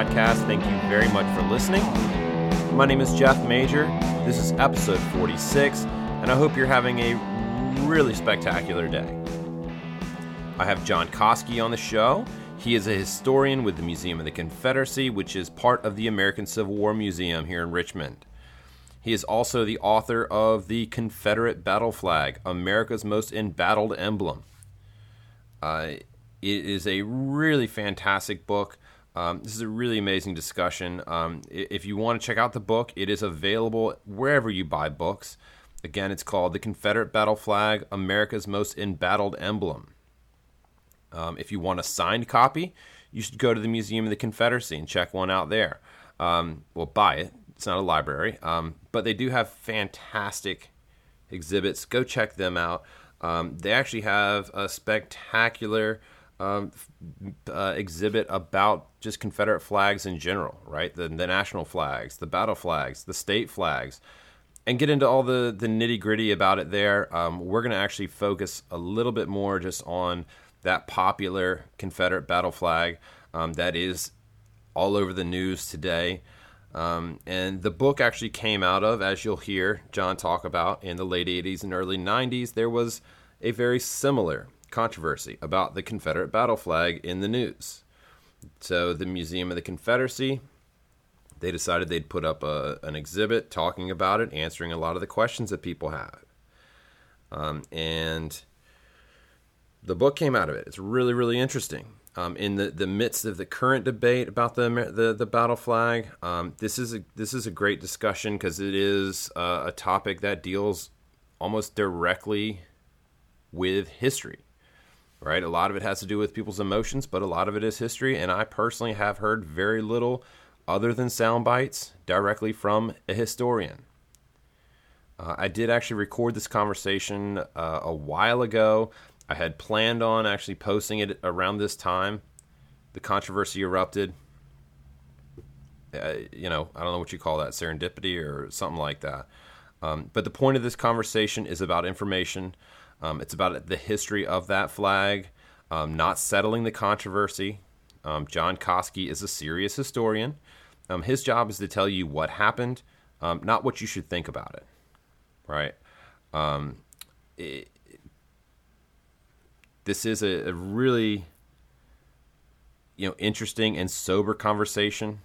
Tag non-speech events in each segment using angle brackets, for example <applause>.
Podcast. Thank you very much for listening. My name is Jeff Majer. This is episode 46, and I hope you're having a really spectacular day. I have John Coski on the show. He is a historian with the Museum of the Confederacy, which is part of the American Civil War Museum here in Richmond. He is also the author of The Confederate Battle Flag, America's Most Embattled Emblem. Uh, it is a really fantastic book. Um, this is a really amazing discussion. Um, if you want to check out the book, it is available wherever you buy books. Again, it's called The Confederate Battle Flag America's Most Embattled Emblem. Um, if you want a signed copy, you should go to the Museum of the Confederacy and check one out there. Um, well, buy it. It's not a library, um, but they do have fantastic exhibits. Go check them out. Um, they actually have a spectacular um, uh, exhibit about just Confederate flags in general, right? The, the national flags, the battle flags, the state flags, and get into all the, the nitty gritty about it there. Um, we're going to actually focus a little bit more just on that popular Confederate battle flag um, that is all over the news today. Um, and the book actually came out of, as you'll hear John talk about, in the late 80s and early 90s, there was a very similar controversy about the Confederate battle flag in the news. So the Museum of the Confederacy, they decided they'd put up a, an exhibit talking about it, answering a lot of the questions that people have. Um, and the book came out of it. It's really, really interesting. Um, in the, the midst of the current debate about the the, the battle flag, um, this is a this is a great discussion because it is uh, a topic that deals almost directly with history right? A lot of it has to do with people's emotions, but a lot of it is history. And I personally have heard very little other than sound bites directly from a historian. Uh, I did actually record this conversation uh, a while ago. I had planned on actually posting it around this time. The controversy erupted. Uh, you know, I don't know what you call that, serendipity or something like that. Um, but the point of this conversation is about information. Um, it's about the history of that flag, um, not settling the controversy. Um, John Coski is a serious historian. Um, his job is to tell you what happened, um, not what you should think about it. Right? Um, it, this is a, a really you know interesting and sober conversation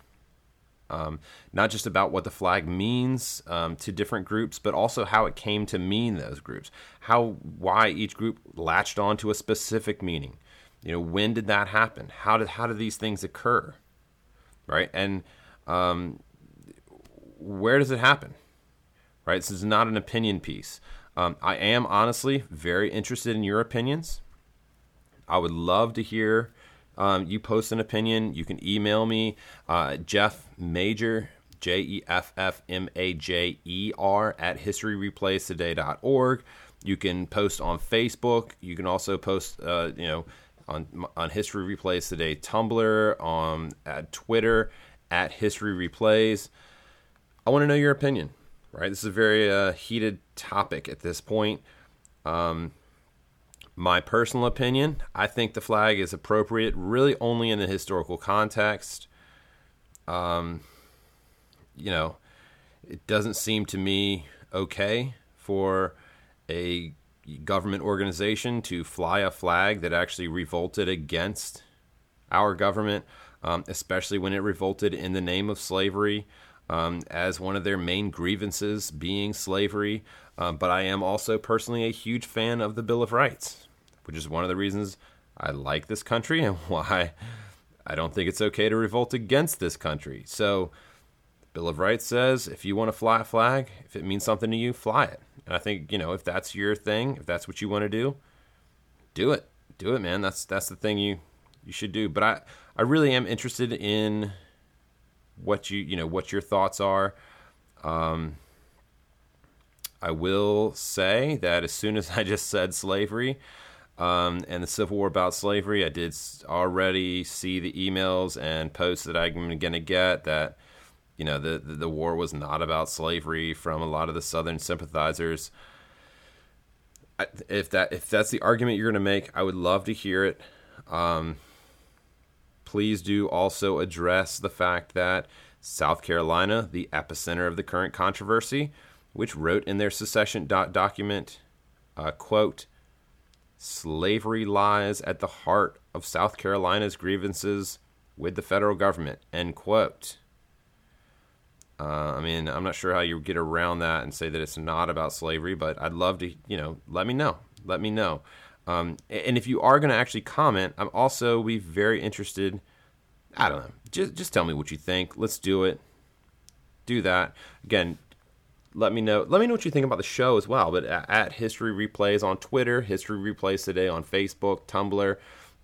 um, not just about what the flag means um, to different groups, but also how it came to mean those groups, how why each group latched on to a specific meaning. You know, when did that happen? How did how did these things occur, right? And um, where does it happen, right? This is not an opinion piece. Um, I am honestly very interested in your opinions. I would love to hear um, you post an opinion, you can email me, uh, Jeff Majer, J E F F M A J E R, at historyreplaystoday.org. You can post on Facebook. You can also post, uh, you know, on on History Replays Today Tumblr, on at Twitter, at History Replays. I want to know your opinion. Right, this is a very uh, heated topic at this point. Um, my personal opinion, I think the flag is appropriate really only in the historical context. Um, you know, it doesn't seem to me okay for a government organization to fly a flag that actually revolted against our government, um, especially when it revolted in the name of slavery. Um, as one of their main grievances being slavery. Um, but I am also personally a huge fan of the Bill of Rights which is one of the reasons I like this country and <laughs> why I don't think it's okay to revolt against this country. So, the Bill of Rights says if you want to fly a flag, if it means something to you, fly it. And I think you know if that's your thing, if that's what you want to do, do it. Do it, man. That's that's the thing you you should do. But I I really am interested in what you you know what your thoughts are. Um, I will say that as soon as <laughs> I just said slavery, um, and the Civil War about slavery. I did already see the emails and posts that I'm going to get that you know the, the, the war was not about slavery from a lot of the Southern sympathizers. I, if that if that's the argument you're going to make, I would love to hear it. Um, please do also address the fact that South Carolina, the epicenter of the current controversy, which wrote in their secession document, uh, quote, slavery lies at the heart of South Carolina's grievances with the federal government, end quote. Uh, I mean, I'm not sure how you get around that and say that it's not about slavery, but I'd love to, you know, let me know. Let me know. Um, and if you are going to actually comment, I'm also be very interested. I don't know. Just just tell me what you think. Let's do it. Do that again. Let me know. Let me know what you think about the show as well. But at, History Replays on Twitter, History Replays today on Facebook, Tumblr,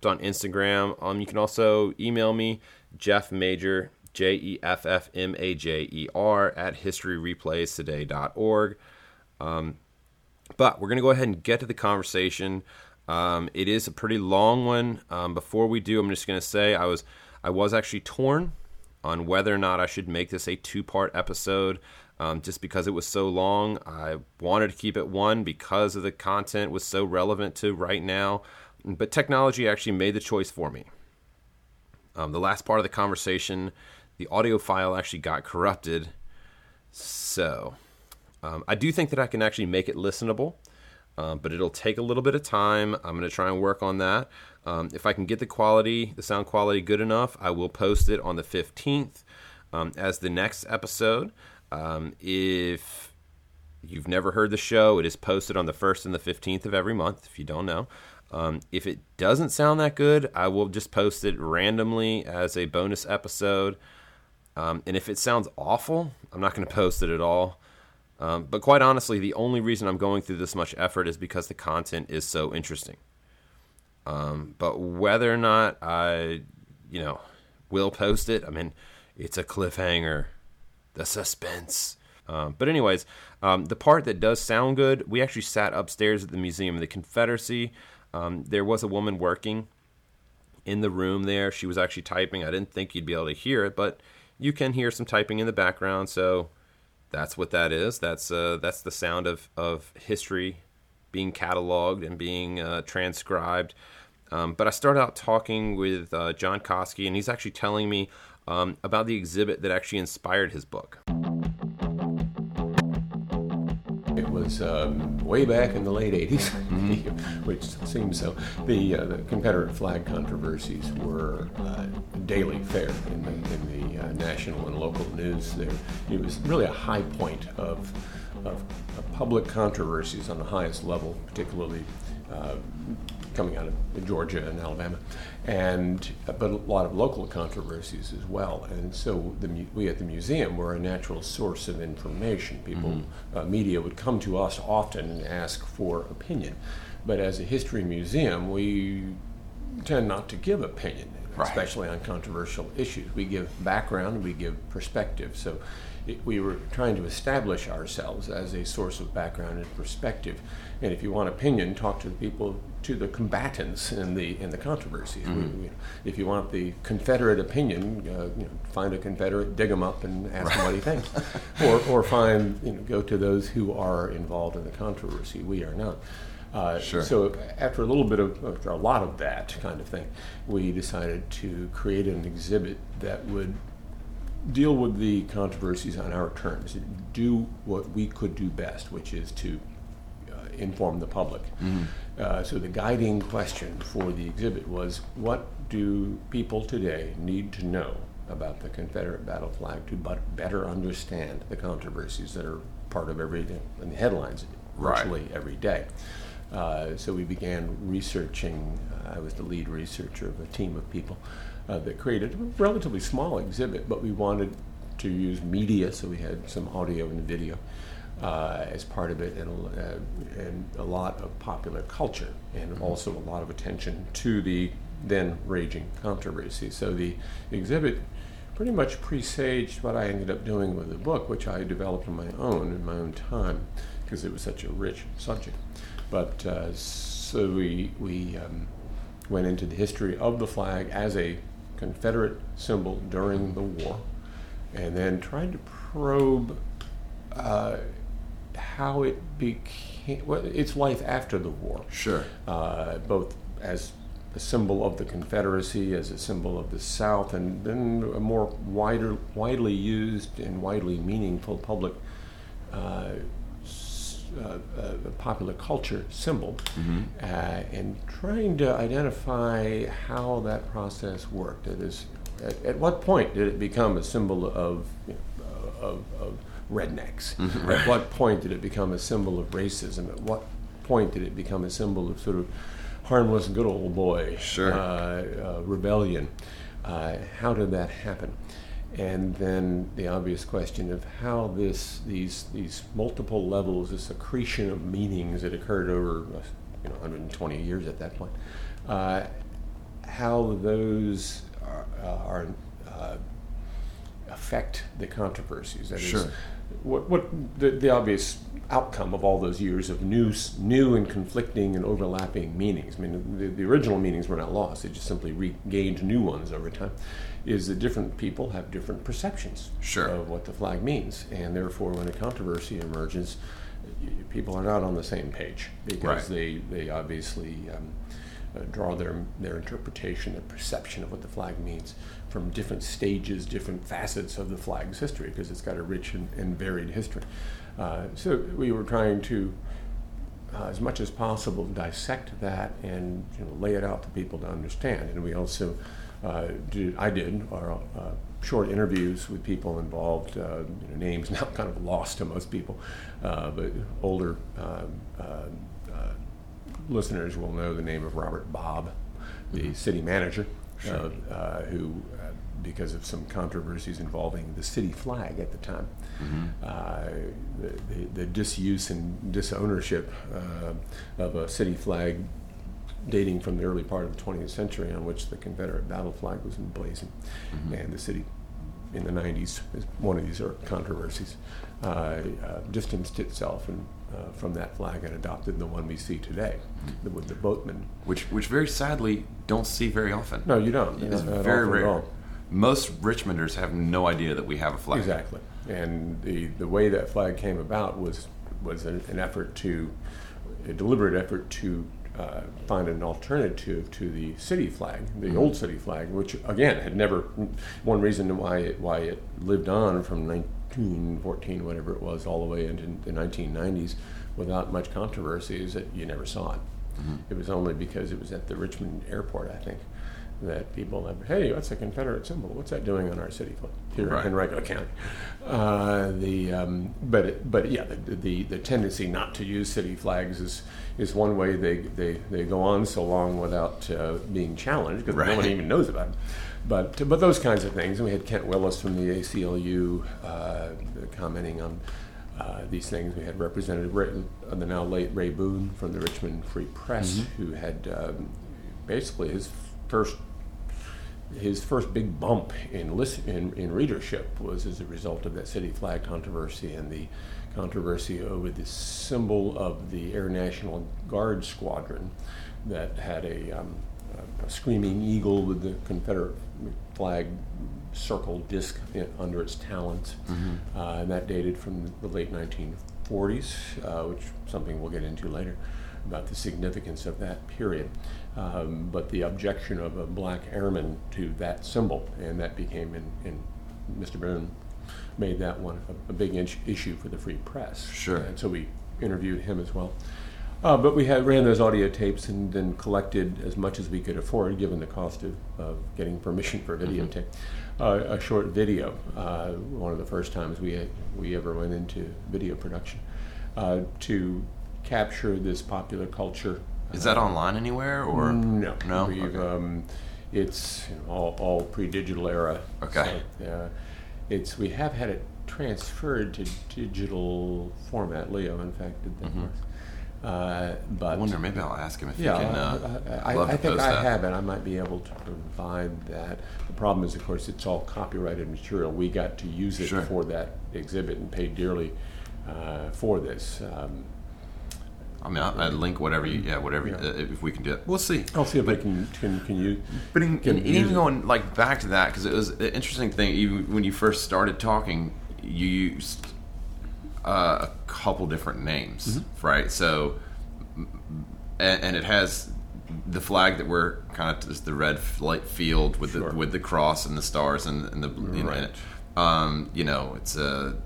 on Instagram. Um, you can also email me Jeff Majer J E F F M A J E R, at historyreplaystoday.org. Um, but we're going to go ahead and get to the conversation. Um, it is a pretty long one. Um, before we do, I'm just going to say I was I was actually torn on whether or not I should make this a two part episode. Um, just because it was so long, I wanted to keep it one because of the content was so relevant to right now. But technology actually made the choice for me. Um, the last part of the conversation the audio file actually got corrupted. So um, I do think that I can actually make it listenable, um, but it'll take a little bit of time. I'm going to try and work on that. Um, if I can get the quality, the sound quality good enough, I will post it on the 15th um, as the next episode. Um, if you've never heard the show, it is posted on the 1st and the 15th of every month, if you don't know. Um, if it doesn't sound that good, I will just post it randomly as a bonus episode. Um, and if it sounds awful, I'm not going to post it at all. Um, but quite honestly, the only reason I'm going through this much effort is because the content is so interesting. Um, but whether or not I, you know, will post it, I mean, it's a cliffhanger, the suspense. Um, but anyways, um, the part that does sound good, we actually sat upstairs at the Museum of the Confederacy. Um, there was a woman working in the room there. She was actually typing. I didn't think you'd be able to hear it, but you can hear some typing in the background. So that's what that is. That's uh, that's the sound of of history being cataloged and being uh, transcribed. Um, but I started out talking with uh, John Coski, and he's actually telling me um, about the exhibit that actually inspired his book. It was um, way back in the late 80s, mm-hmm. <laughs> which seems so. The, uh, the Confederate flag controversies were uh, daily fare in the, in the uh, national and local news. There, it was really a high point of, of, of public controversies on the highest level, particularly uh, coming out of Georgia and Alabama, and but a lot of local controversies as well. And so the, we at the museum were a natural source of information. People, mm-hmm. uh, media would come to us often and ask for opinion, but as a history museum, we tend not to give opinion, right. especially on controversial issues. We give background, we give perspective. So. It, we were trying to establish ourselves as a source of background and perspective. And if you want opinion, talk to the people to the combatants in the in the controversies. Mm-hmm. We, if you want the Confederate opinion, uh, you know, find a Confederate, dig them up, and ask right. them what he thinks, <laughs> or or find you know go to those who are involved in the controversy. We are not. Uh, sure. So after a little bit of, after a lot of that kind of thing, we decided to create an exhibit that would deal with the controversies on our terms, do what we could do best, which is to uh, inform the public. Mm-hmm. Uh, so the guiding question for the exhibit was what do people today need to know about the Confederate battle flag to but better understand the controversies that are part of every in the headlines virtually right. every day. Uh, so we began researching. Uh, I was the lead researcher of a team of people uh, that created a relatively small exhibit, but we wanted to use media, so we had some audio and video uh, as part of it, and, uh, and a lot of popular culture, and mm-hmm. also a lot of attention to the then raging controversy. So the exhibit pretty much presaged what I ended up doing with the book, which I developed on my own in my own time because it was such a rich subject. But uh, so we we um, went into the history of the flag as a Confederate symbol during the war, and then tried to probe uh, how it became well, its life after the war. Sure. Uh, both as a symbol of the Confederacy, as a symbol of the South, and then a more wider, widely used and widely meaningful public uh, uh, uh, popular culture symbol, mm-hmm. uh, and trying to identify how that process worked. It is, at, at what point did it become a symbol of, you know, of, of rednecks? Mm-hmm. <laughs> At what point did it become a symbol of racism? At what point did it become a symbol of sort of harmless, good old boy sure. Uh, uh, rebellion? Uh, how did that happen? And then the obvious question of how this these these multiple levels, this accretion of meanings that occurred over you know 120 years at that point, uh, how those are, uh, are uh, affect the controversies. That sure. Is, what what the, the obvious outcome of all those years of new, new and conflicting and overlapping meanings. I mean, the, the original meanings were not lost; they just simply regained new ones over time is that different people have different perceptions sure. of what the flag means, and therefore, when a controversy emerges, people are not on the same page because right. they they obviously um, draw their their interpretation, their perception of what the flag means from different stages, different facets of the flag's history, because it's got a rich and, and varied history. Uh, so we were trying to. Uh, as much as possible, dissect that and you know, lay it out for people to understand. And we also uh, did, I did our uh, short interviews with people involved. Uh, you know, names <laughs> now kind of lost to most people, uh, but older uh, listeners will know the name of Robert Bobb, the mm-hmm. city manager, sure. who, because of some controversies involving the city flag at the time, mm-hmm. the, the, the, disuse and disownership of a city flag dating from the early part of the 20th century on which the Confederate battle flag was emblazoned. Mm-hmm. And the city in the 90s is one of these controversies, uh, uh, distanced itself and, uh, from that flag and adopted the one we see today mm-hmm. with the boatmen. Which, which very sadly don't see very often. No, you don't. It's very rare. Most Richmonders have no idea that we have a flag. Exactly. And the, the way that flag came about was, was an, an effort to, a deliberate effort to uh, find an alternative to the city flag, the mm-hmm. old city flag, which again had never. One reason why it, why it lived on from 1914, whatever it was, all the way into the 1990s, without much controversy, is that you never saw it. Mm-hmm. It was only because it was at the Richmond airport, I think, that people have, hey, what's a Confederate symbol? What's that doing on our city flag here right. in Henrico County? Uh, the um, but it, but yeah, the, the, the tendency not to use city flags is is one way they they, they go on so long without uh, being challenged because right. no one even knows about it. But but those kinds of things, and we had Kent Willis from the ACLU uh, commenting on. Uh, these things. We had Representative Ray, uh, the now late Ray Boone from the Richmond Free Press, mm-hmm. who had um, basically his first his first big bump in, listen, in, in readership was as a result of that city flag controversy and the controversy over the symbol of the Air National Guard Squadron that had a, um, a screaming eagle with the Confederate flag circle disc in, under its talons, mm-hmm. uh, and that dated from the late 1940s, uh, which something we'll get into later about the significance of that period um, but the objection of a black airman to that symbol, and that became in, in Mr. Boone made that one a, a big inch, issue for the free press. Sure. And so we interviewed him as well. Uh, but we had ran those audio tapes and then collected as much as we could afford, given the cost of, of getting permission for a videotape, mm-hmm. uh, a short video. Uh, one of the first times we had, we ever went into video production uh, to capture this popular culture is that online anywhere or no? No. We've, okay. um, it's you know, all, all pre-digital era. Okay. So, uh, it's we have had it transferred to digital format. Leo, in fact, did that mm-hmm. Uh, but I wonder, maybe I'll ask him if yeah, he can. Uh, I, I, I think I have it. I might be able to provide that. The problem is, of course, it's all copyrighted material. We got to use it sure. for that exhibit and paid dearly uh, for this. Um, I mean, I, would link whatever you, yeah, whatever. Yeah. Uh, if we can do it, we'll see. I'll see if but, I can can can you. But in, can in, even going like back to that because it was an interesting thing. Even when you first started talking, you used uh, a couple different names, mm-hmm. right? So, and, and, it has the flag that we're kind of is the red light field with Sure. the with the cross and the stars and, and the you know, Right. in. Um, you know, it's a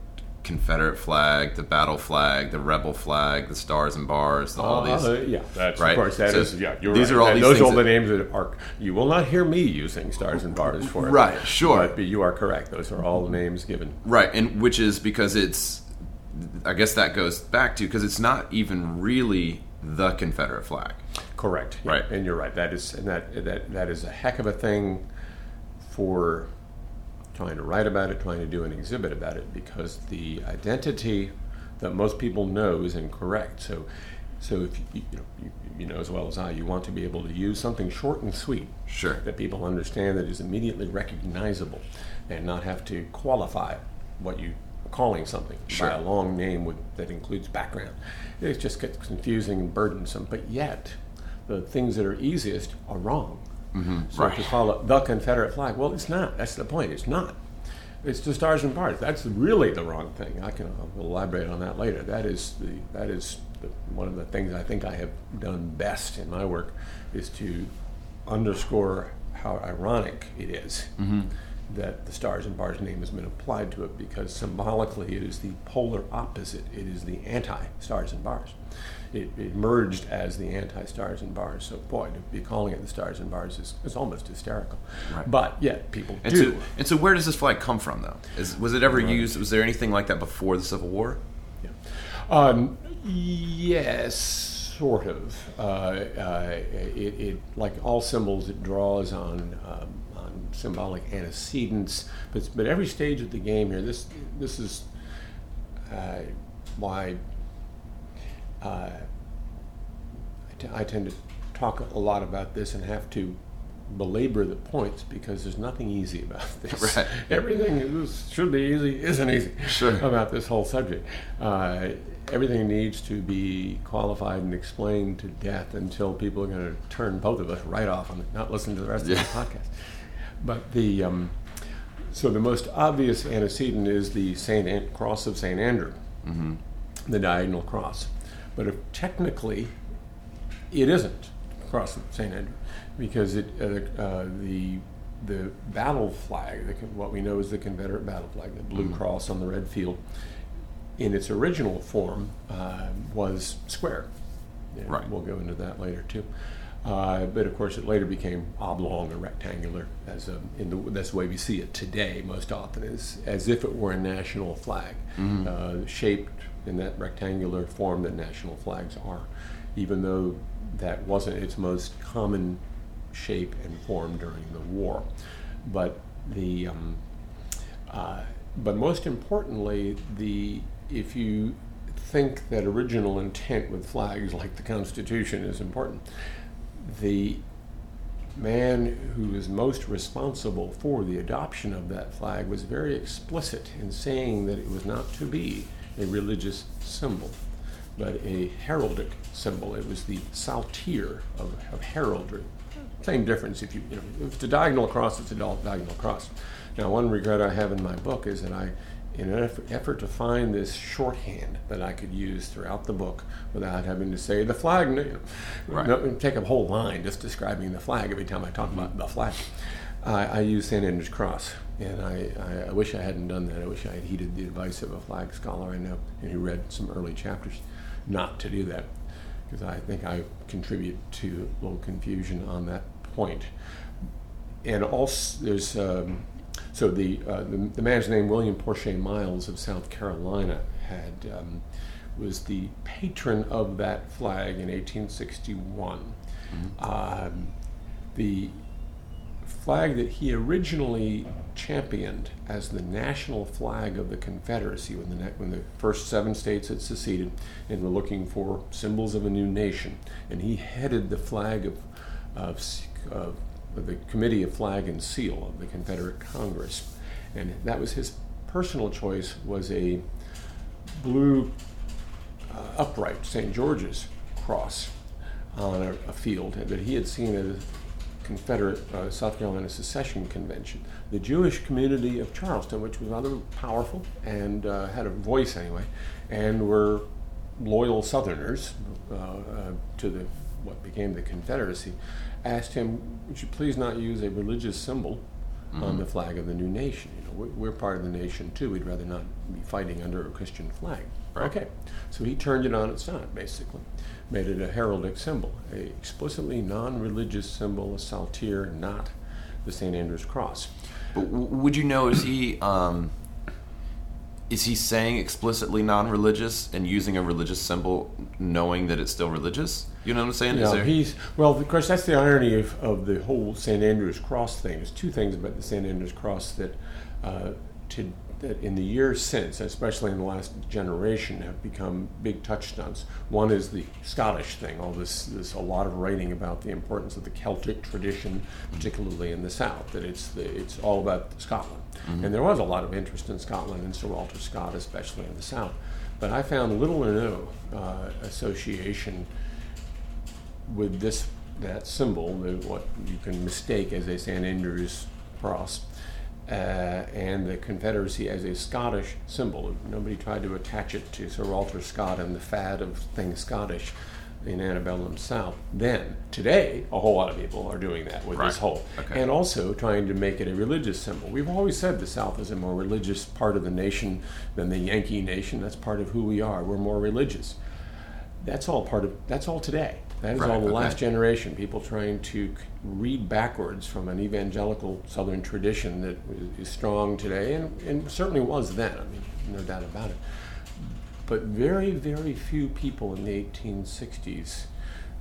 Confederate flag, the battle flag, the rebel flag, the stars and bars, the, all these. Uh, yeah, that's right? of course that So is- yeah. You're these right. are all And these those are the names that are. You will not hear me using stars and bars for it. Right, sure. But you are correct. Those are all the names given. Right, and which is because it's, I guess that goes back to because it's not even really the Confederate flag. Correct. yeah. Right. And you're right. That is and that that that is a heck of a thing for trying to write about it, trying to do an exhibit about it, because the identity that most people know is incorrect. So, so if you, you know you, you know as well as I, you want to be able to use something short and sweet Sure. that people understand that is immediately recognizable, and not have to qualify what you calling something Sure. by a long name with, that includes background. It just gets confusing and burdensome. But yet, the things that are easiest are wrong. Mm-hmm. So right. to call it the Confederate flag, well, it's not. That's the point. It's not. It's the stars and bars. That's really the wrong thing. I can I'll elaborate on that later. That is the that is the, one of the things I think I have done best in my work is to underscore how ironic it is mm-hmm. That the stars and bars name has been applied to it because symbolically it is the polar opposite. It is the anti stars and bars. It, it merged as the anti stars and bars. So boy, to be calling it the stars and bars is, is almost hysterical. Right. But yet people And do. so, and so, where does this flag come from, though? Is, was it ever used? Was there anything like that before the Civil War? Yeah. Um, yes, sort of. Uh, uh, it, it, like all symbols, it draws on um, on symbolic antecedents. But but every stage of the game here, this this is uh, why uh, I, t- I tend to talk a lot about this and have to belabor the points because there's nothing easy about <laughs> this. Right. Everything is, should be easy isn't easy Sure. about this whole subject. Uh, everything needs to be qualified and explained to death until people are going to turn both of us right off and not listen to the rest Yeah. of the podcast. But the um, so the most obvious antecedent is the Saint An- Cross of Saint Andrew, the diagonal cross. But if technically, it isn't Cross of Saint Andrew because it uh, uh, the the battle flag, the, what we know is the Confederate battle flag, the blue cross on the red field, in its original form uh, was square. And Right. We'll go into that later too. Uh, but of course, it later became oblong or rectangular, as a, in the, that's the way we see it today. Most often, is as if it were a national flag, uh, shaped in that rectangular form that national flags are, even though that wasn't its most common shape and form during the war. But the um, uh, but most importantly, the if you think that original intent with flags like the Constitution is important, the man who was most responsible for the adoption of that flag was very explicit in saying that it was not to be a religious symbol, but a heraldic symbol. It was the saltire of, of heraldry. Same difference if you, you know, if it's a diagonal cross, it's a diagonal cross. Now, one regret I have in my book is that I, in an effort, to find this shorthand that I could use throughout the book without having to say the flag, you know, Right. no- take a whole line just describing the flag every time I talk about the flag. I, I use St. Andrew's Cross, and I, I, I wish I hadn't done that. I wish I had heeded the advice of a flag scholar I know and who read some early chapters not to do that, because I think I contribute to a little confusion on that point. And also, there's um, so the, uh, the the man's name William Porcher Miles of South Carolina had um, was the patron of that flag in 1861. Um, the flag that he originally championed as the national flag of the Confederacy when the, when the first seven states had seceded and were looking for symbols of a new nation. And he headed the flag of, of, s- the Committee of Flag and Seal of the Confederate Congress. And that was his personal choice was a blue uh, upright St. George's cross on a, a field that he had seen at a Confederate uh, South Carolina secession convention. The Jewish community of Charleston, which was rather powerful and uh, had a voice anyway, and were loyal Southerners uh, uh, to the what became the Confederacy, asked him, "Would you please not use a religious symbol on the flag of the new nation? You know, we're, we're part of the nation too. We'd rather not be fighting under a Christian flag." Right. Okay, so he turned it on its side, basically, made it a heraldic symbol, a explicitly non-religious symbol, a saltire, not the St. Andrew's cross. But w- would you know is he um, is he saying explicitly non-religious and using a religious symbol, knowing that it's still religious? You know what I'm saying? There- he's well. Of course, that's the irony of, of the whole St. Andrew's Cross thing. There's two things about the St. Andrew's Cross that, uh, to, that in the years since, especially in the last generation, have become big touchstones. One is the Scottish thing. All this, there's a lot of writing about the importance of the Celtic tradition, particularly in the South. That it's the, it's all about Scotland, and there was a lot of interest in Scotland and Sir Walter Scott, especially in the South. But I found little or no uh, association with this that symbol, the, what you can mistake as a St Andrew's cross, uh, and the Confederacy as a Scottish symbol. Nobody tried to attach it to Sir Walter Scott and the fad of things Scottish in antebellum South. Then, today, a whole lot of people are doing that with this whole, Okay. and also trying to make it a religious symbol. We've always said the South is a more religious part of the nation than the Yankee nation. That's part of who we are. We're more religious that's all part of that's all today that is Right, all the okay. last generation people trying to read backwards from an evangelical southern tradition that is strong today and, and certainly was then i mean no doubt about it but very very few people in the 1860s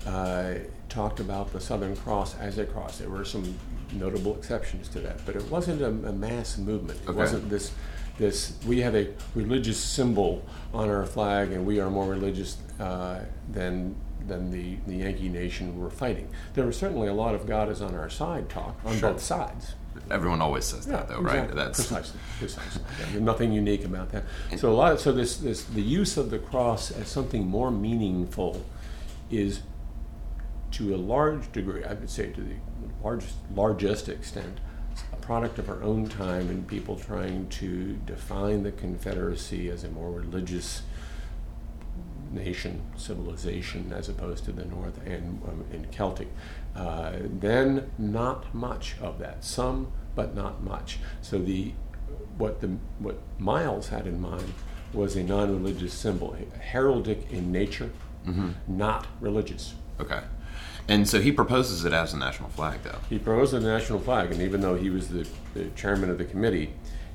uh, talked about the southern cross as a cross there were some notable exceptions to that but it wasn't a, a mass movement it Okay. wasn't this this we have a religious symbol on our flag and we are more religious uh, than than the, the Yankee nation we're fighting. There was certainly a lot of God is on our side talk on Sure. both sides. Everyone always says that, though, right? That's precisely precisely. Yeah, nothing unique about that. So a lot. Of, so this this the use of the cross as something more meaningful is to a large degree, I would say to the largest largest extent, a product of our own time and people trying to define the Confederacy as a more religious nation, civilization, as opposed to the North and um, in Celtic. Uh, then not much of that, some but not much. So the what the what Miles had in mind was a non-religious symbol, heraldic in nature, not religious. okay. And so he proposes it as a national flag, though. He proposed the national flag, and even though he was the, the chairman of the committee,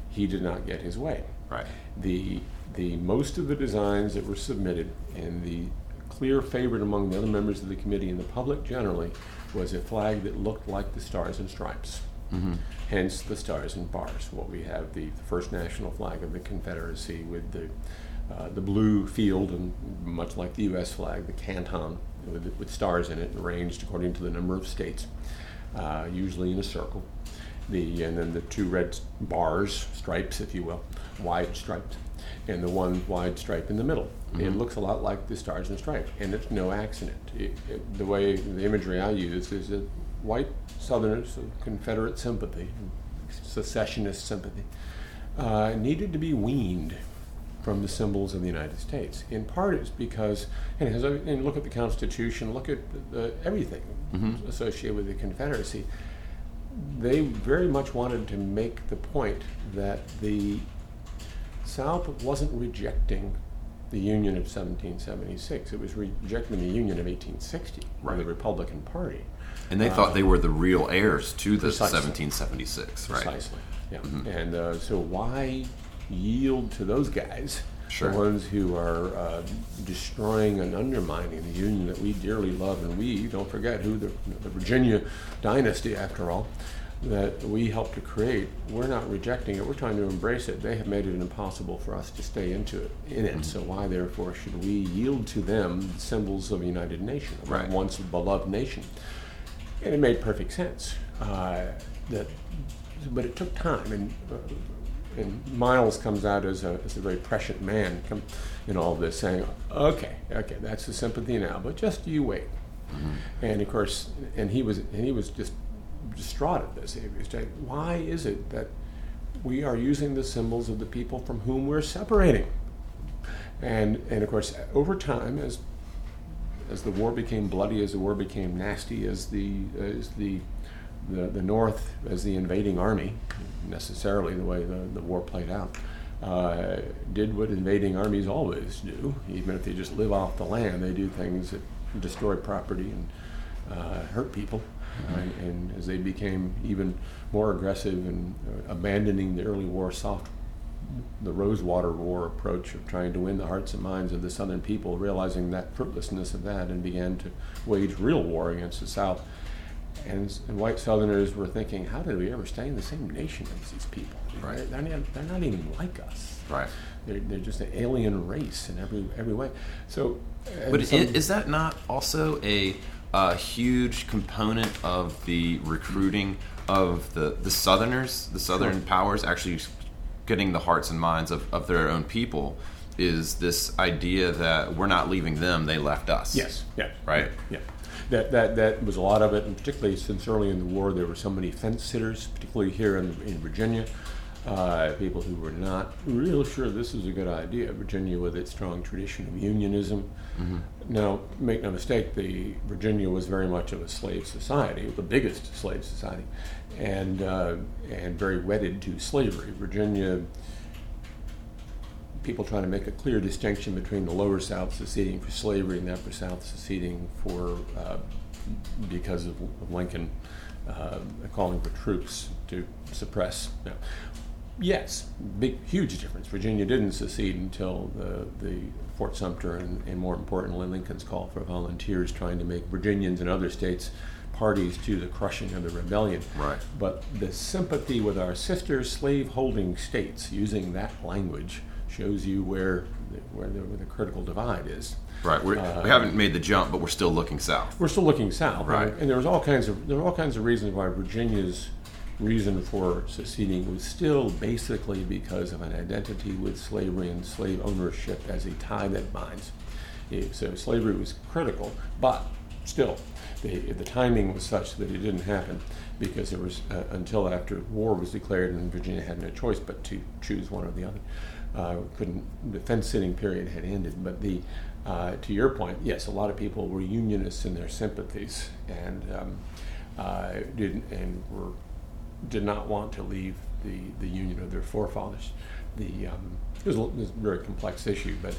he did not get his way. Right. The, the most of the designs that were submitted, and the clear favorite among the other members of the committee and the public generally, was a flag that looked like the Stars and Stripes. Hence the Stars and Bars. What we have the first national flag of the Confederacy with the uh, the blue field and much like the U.S. flag, the canton with, with stars in it, arranged according to the number of states, uh, usually in a circle. The and then the two red bars, stripes, if you will, wide striped, and the one wide stripe in the middle. It looks a lot like the stars and stripes, and it's no accident. It, it, the way the imagery I use is that white Southerners of Confederate sympathy, secessionist sympathy, uh, needed to be weaned from the symbols of the United States. In part, it's because, and, as I, and look at the Constitution, look at the, the, everything associated with the Confederacy. They very much wanted to make the point that the South wasn't rejecting the Union of 1776; it was rejecting the Union of 1860, Right. the Republican Party. And they thought they were the real heirs to the Precisely. 1776, right? Precisely. Yeah. And uh, so why yield to those guys, Sure. the ones who are uh, destroying and undermining the union that we dearly love, and we don't forget who the, the Virginia dynasty, after all, that we helped to create. We're not rejecting it. We're trying to embrace it. They have made it impossible for us to stay into it in it. So why, therefore, should we yield to them the symbols of a united nation, of Right. a once beloved nation? and it made perfect sense. Uh, that, but it took time, and uh, and Miles comes out as a, as a very prescient man come, in all this, saying, "Okay, okay, that's the sympathy now, but just you wait." And of course, and he was and he was just distraught at this. "Why is it that we are using the symbols of the people from whom we're separating?" And and of course, over time, as as the war became bloody, as the war became nasty, as the as the the, the North as the invading army, necessarily the way the, the war played out, uh, did what invading armies always do. Even if they just live off the land, they do things that destroy property and uh, hurt people. Uh, and as they became even more aggressive and uh, abandoning the early war soft, the Rosewater War approach of trying to win the hearts and minds of the Southern people, realizing that fruitlessness of that, and began to wage real war against the South. And, and white Southerners were thinking, how did we ever stay in the same nation as these people? Right. They're, not, they're not even like us. Right. They're, they're just an alien race in every every way. So, But some- i- is that not also a, a huge component of the recruiting of the, the Southerners, the Southern powers actually getting the hearts and minds of, of their own people? Is this idea that we're not leaving them, they left us? Yes. Yeah. Right? Yeah. That, that, that was a lot of it, and particularly since early in the war, there were so many fence sitters, particularly here in, in Virginia. Uh, people who were not real sure this is a good idea. Virginia, with its strong tradition of unionism. Now, make no mistake, the Virginia was very much of a slave society, the biggest slave society, and uh, and very wedded to slavery. Virginia people trying to make a clear distinction between the lower South seceding for slavery and the upper South seceding for uh, because of Lincoln uh, calling for troops to suppress. you know. Yes, big, huge difference. Virginia didn't secede until the, the Fort Sumter and, and more importantly Lincoln's call for volunteers trying to make Virginians and other states parties to the crushing of the rebellion. Right. But the sympathy with our sister slave-holding states, using that language, shows you where the, where the, where the critical divide is. Right. We're, Uh, we haven't made the jump, but we're still looking south. We're still looking south, Right. And, and there was all kinds of there were all kinds of reasons why Virginia's reason for seceding was still basically because of an identity with slavery and slave ownership as a tie that binds. So slavery was critical, but still, the, the timing was such that it didn't happen because it was uh, until after war was declared and Virginia had no choice but to choose one or the other. Uh, couldn't the fence sitting period had ended, but the uh, to your point, yes, a lot of people were unionists in their sympathies and um, uh, didn't and were did not want to leave the, the union of their forefathers. The um, it, was a, it was a very complex issue, but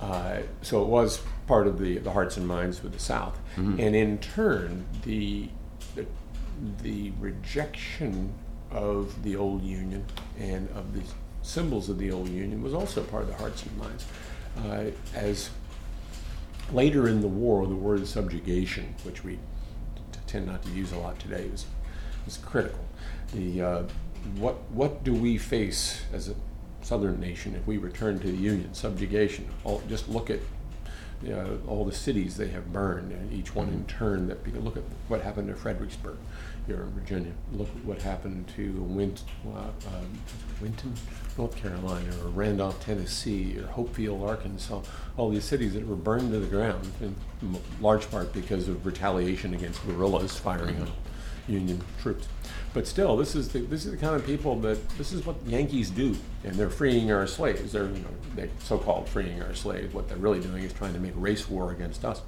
uh, so it was part of the, the hearts and minds with the South, and in turn the, the the rejection of the old union and of the symbols of the old union was also part of the hearts and minds. Uh, as later in the war, the word subjugation, which we t- tend not to use a lot today, was, was critical. The, uh, what, what do we face as a southern nation if we return to the Union? Subjugation. All, just look at you know, all the cities they have burned, and each one in turn. That look at what happened to Fredericksburg here in Virginia. Look at what happened to Wint, uh, um, Winton, North Carolina, or Randolph, Tennessee, or Hopefield, Arkansas. All these cities that were burned to the ground, in large part because of retaliation against guerrillas firing on Union troops. But still, this is the this is the kind of people that this is what Yankees do, and they're freeing our slaves. They're you know they so-called freeing our slaves. What they're really doing is trying to make race war against us.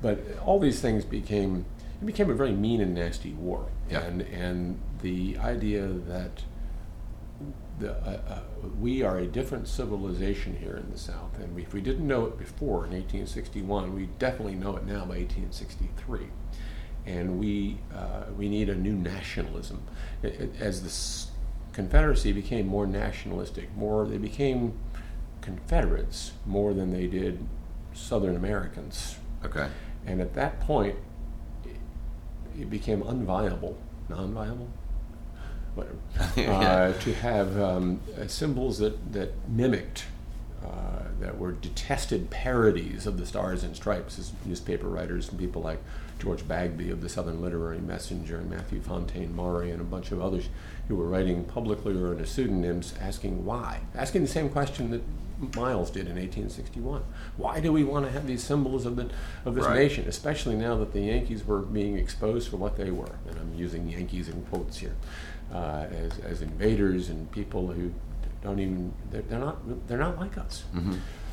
But all these things became it became a very mean and nasty war, Yeah. and and the idea that the, uh, uh, we are a different civilization here in the South, and if we didn't know it before in 1861, we definitely know it now by 1863 and we uh, we need a new nationalism. It- it- as the Confederacy became more nationalistic, more they became Confederates more than they did Southern Americans, Okay. and at that point, it, it became unviable, non-viable, whatever, <laughs> Yeah. uh, to have um, uh, symbols that that mimicked. Uh, that were detested parodies of the Stars and Stripes, as newspaper writers and people like George Bagby of the Southern Literary Messenger and Matthew Fontaine Maury and a bunch of others who were writing publicly or under pseudonyms asking why, asking the same question that Miles did in 1861. Why do we want to have these symbols of the of this Right. nation, especially now that the Yankees were being exposed for what they were? And I'm using Yankees in quotes here, uh, as as invaders and people who don't even they're, they're not they're not like us.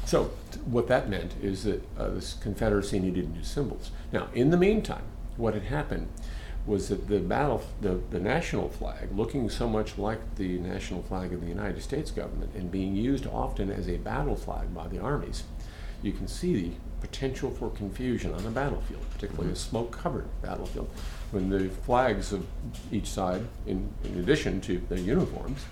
So what that meant is that uh, this Confederacy needed new symbols. Now, in the meantime, what had happened was that the battle, the, the national flag, looking so much like the national flag of the United States government and being used often as a battle flag by the armies, you can see the potential for confusion on the battlefield, particularly a smoke-covered battlefield, when the flags of each side, in, in addition to their uniforms,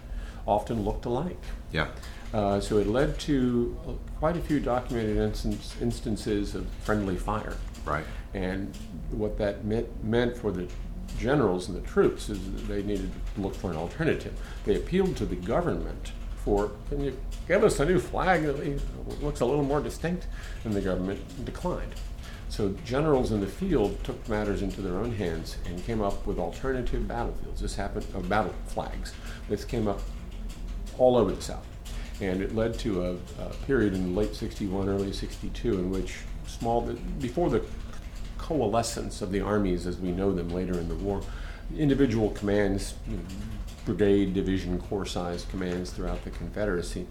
often looked alike. Yeah. Uh, so it led to uh, quite a few documented instance, instances of friendly fire. Right. And what that meant, meant for the generals and the troops is that they needed to look for an alternative. They appealed to the government for, can you give us a new flag that looks a little more distinct? And the government declined. So generals in the field took matters into their own hands and came up with alternative battlefields. This happened, uh, battle flags. This came up all over the South. And it led to a, a period in late 61, early 62 in which small, before the coalescence of the armies as we know them later in the war, individual commands, you know, brigade, division, corps sized commands throughout the Confederacy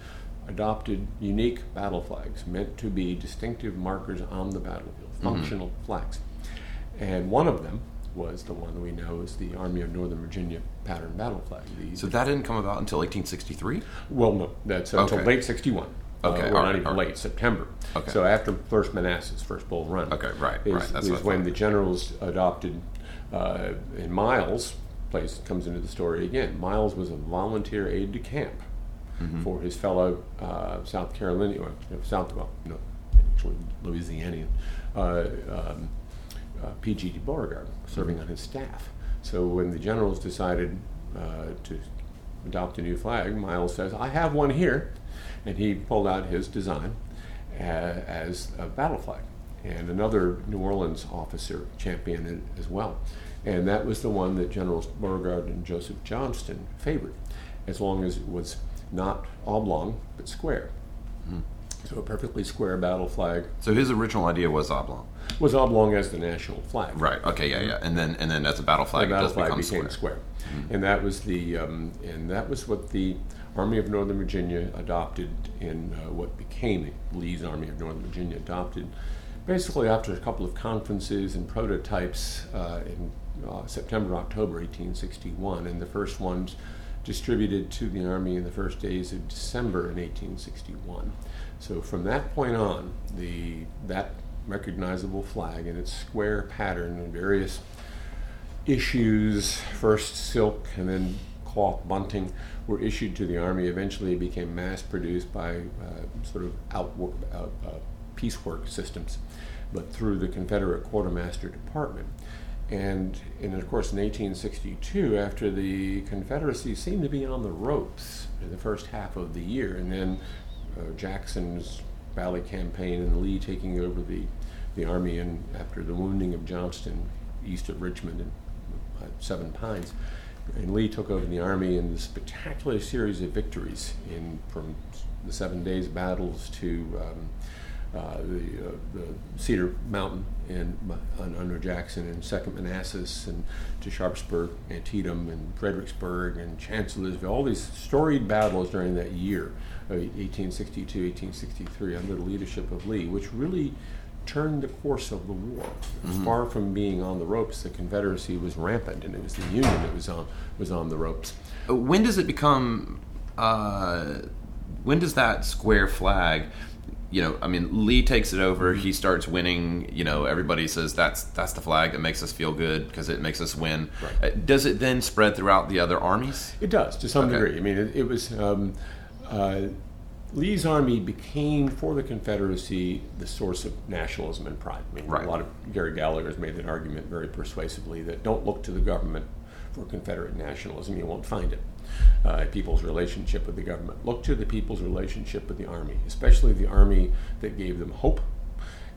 adopted unique battle flags meant to be distinctive markers on the battlefield, mm-hmm. functional flags. And one of them was the one we know as the Army of Northern Virginia pattern battle flag. The, So that didn't come about until 1863? well, no, that's until Okay. late 61. Okay, Uh, well, right, not even right. late, September. Okay. So after first Manassas, first Bull Run. Okay, right, is, right, that's is when the generals adopted, uh, and Miles place comes into the story again. Miles was a volunteer aide de camp Mm-hmm. for his fellow uh, South Carolinian, or South, well, no, actually Louisianian, uh, um, uh, P.G.T. Beauregard, serving on his staff. So when the generals decided uh, to adopt a new flag, Miles says, I have one here. And he pulled out his design uh, as a battle flag. And another New Orleans officer championed it as well. And that was the one that Generals Beauregard and Joseph Johnston favored, as long as it was not oblong, but square. So a perfectly square battle flag So his original idea was oblong. Was oblong as the national flag. Right. Okay. Yeah. Yeah. And then and then as a battle flag, the it battle does flag become became square. square, and that was the um, and that was what the Army of Northern Virginia adopted in uh, what became Lee's Army of Northern Virginia adopted, basically after a couple of conferences and prototypes uh, in uh, September October 1861, and the first ones distributed to the Army in the first days of December in 1861. So from that point on, the that recognizable flag and its square pattern and various issues, first silk and then cloth bunting, were issued to the Army. Eventually, it became mass produced by uh, sort of outwork, uh, uh, piecework systems, but through the Confederate Quartermaster Department. And, and of course, in 1862, after the Confederacy seemed to be on the ropes in the first half of the year, and then uh, Jackson's Valley Campaign and Lee taking over the, the Army and after the wounding of Johnston east of Richmond and uh, Seven Pines. And Lee took over the Army in this spectacular series of victories in from the Seven Days battles to um, uh, the, uh, the Cedar Mountain and uh, under Jackson and Second Manassas and to Sharpsburg, Antietam, and Fredericksburg and Chancellorsville. All these storied battles during that year, 1862, 1863, under the leadership of Lee, which really turned the course of the war. Far from being on the ropes, the Confederacy was rampant, and it was the Union that was on was on the ropes. Uh, When does it become? Uh, when does that square flag? You know, I mean, Lee takes it over. He starts winning. You know, everybody says that's that's the flag that makes us feel good because it makes us win. Right. Uh, Does it then spread throughout the other armies? It does to some Okay. degree. I mean, it, it was um, uh, Lee's army became for the Confederacy the source of nationalism and pride. I mean, Right. a lot of Gary Gallagher has made that argument very persuasively that don't look to the government for Confederate nationalism; you won't find it. Uh, people's relationship with the government. Look to the people's relationship with the army, especially the army that gave them hope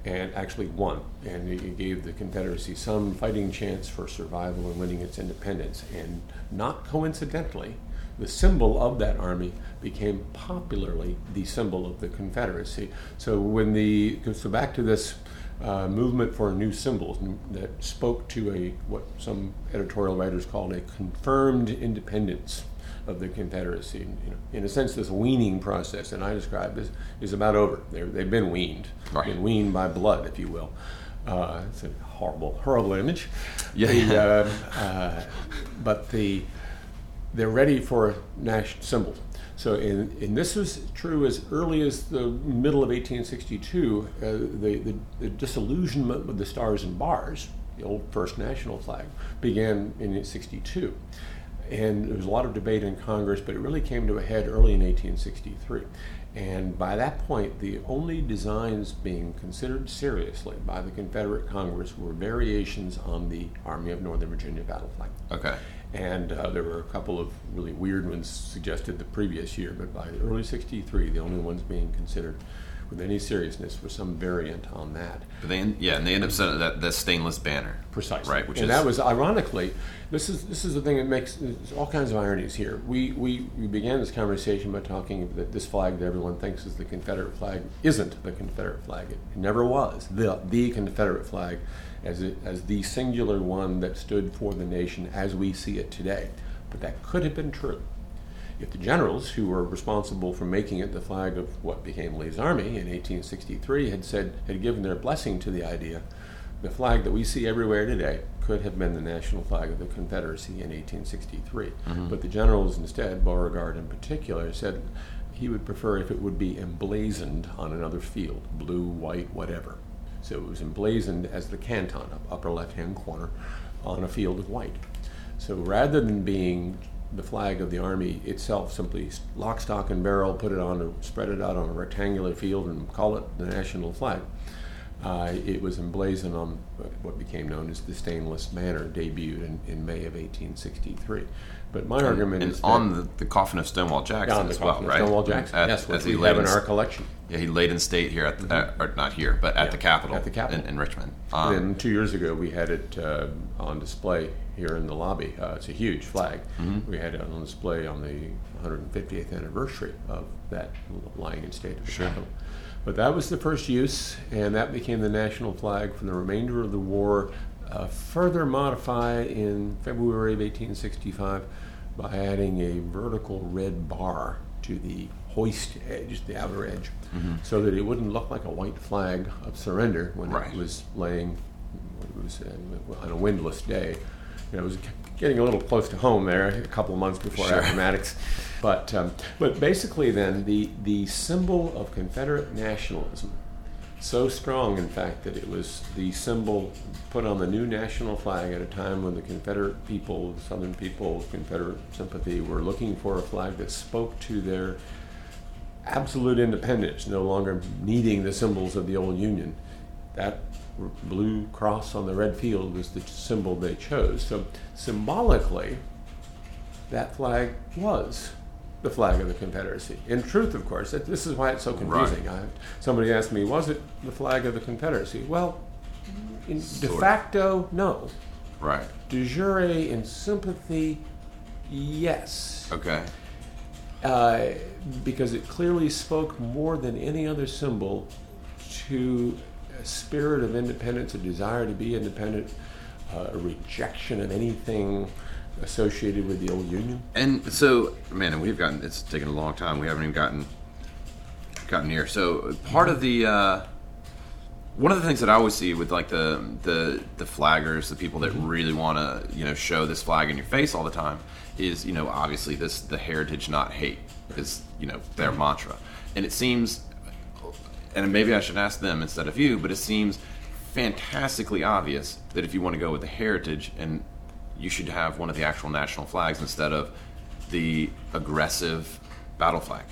and actually won. And it gave the Confederacy some fighting chance for survival and winning its independence. And not coincidentally, the symbol of that army became popularly the symbol of the Confederacy. So when the so back to this uh, movement for new symbols that spoke to a what some editorial writers called a confirmed independence of the Confederacy. You know, in a sense, this weaning process, and I describe this, is about over. they have been weaned, right. been weaned by blood, if you will. Uh, it's a horrible, horrible image. Yeah. The, uh, <laughs> uh, but the they're ready for national symbols. So, in, and this was true as early as the middle of 1862. Uh, the, the, the, disillusionment with the stars and bars, the old first national flag, began in 62. And there was a lot of debate in Congress, but it really came to a head early in 1863. And by that point, the only designs being considered seriously by the Confederate Congress were variations on the Army of Northern Virginia battle flag. Okay. And uh, there were a couple of really weird ones suggested the previous year, but by early 63, the only ones being considered with any seriousness for some variant on that. But they, yeah, and they end up sending that, that stainless banner. Precisely. Right, which and is, that was ironically, this is this is the thing that makes all kinds of ironies here. We, we we began this conversation by talking that this flag that everyone thinks is the Confederate flag isn't the Confederate flag. It never was the the Confederate flag as it, as the singular one that stood for the nation as we see it today. But that could have been true if the generals who were responsible for making it the flag of what became Lee's army in 1863 had said had given their blessing to the idea, the flag that we see everywhere today could have been the national flag of the Confederacy in 1863. Mm-hmm. But the generals instead, Beauregard in particular, said he would prefer if it would be emblazoned on another field, blue, white, whatever. So it was emblazoned as the canton, upper left-hand corner, on a field of white. So rather than being the flag of the army itself simply lock, stock, and barrel, put it on, spread it out on a rectangular field, and call it the national flag. Uh, it was emblazoned on what became known as the stainless banner, debuted in, in May of 1863. But my and, argument and is on the, the, coffin of Stonewall Jackson yeah, as well, right? Stonewall Jackson, at, yes, which we have in in, our collection. Yeah, he laid in state here at, the, mm-hmm. uh, or not here, but at yeah, the Capitol, at the Capitol. In, in Richmond. Um, and two years ago, we had it uh, on display here in the lobby. Uh, it's a huge flag. Mm-hmm. We had it on display on the 150th anniversary of that lying in state of the sure. Capitol. But that was the first use, and that became the national flag for the remainder of the war. Uh, further modified in February of 1865 by adding a vertical red bar to the hoist edge, the outer edge, mm-hmm. so that it wouldn't look like a white flag of surrender when right. it was laying it was, uh, on a windless day. You know, it was getting a little close to home there, a couple of months before sure. Appomattox. But um, but basically, then the the symbol of Confederate nationalism so strong, in fact, that it was the symbol put on the new national flag at a time when the Confederate people, Southern people, Confederate sympathy, were looking for a flag that spoke to their absolute independence, no longer needing the symbols of the old Union. That blue cross on the red field was the symbol they chose. So symbolically, that flag was the flag of the Confederacy. In truth, of course, this is why it's so confusing. Right. I, somebody asked me, was it the flag of the Confederacy? Well, in sort de facto, no. Right. De jure, in sympathy, yes. Okay. Uh, because it clearly spoke more than any other symbol to a spirit of independence, a desire to be independent, uh, a rejection of anything associated with the old union. And so, man, and we've gotten it's taken a long time. We haven't even gotten gotten near. So part of the uh, one of the things that I always see with like the the the flaggers, the people that mm-hmm. really want to you know show this flag in your face all the time, is you know obviously this the heritage not hate is you know their mm-hmm. mantra, and it seems, and maybe I should ask them instead of you, but it seems fantastically obvious that if you want to go with the heritage and you should have one of the actual national flags instead of the aggressive battle flag.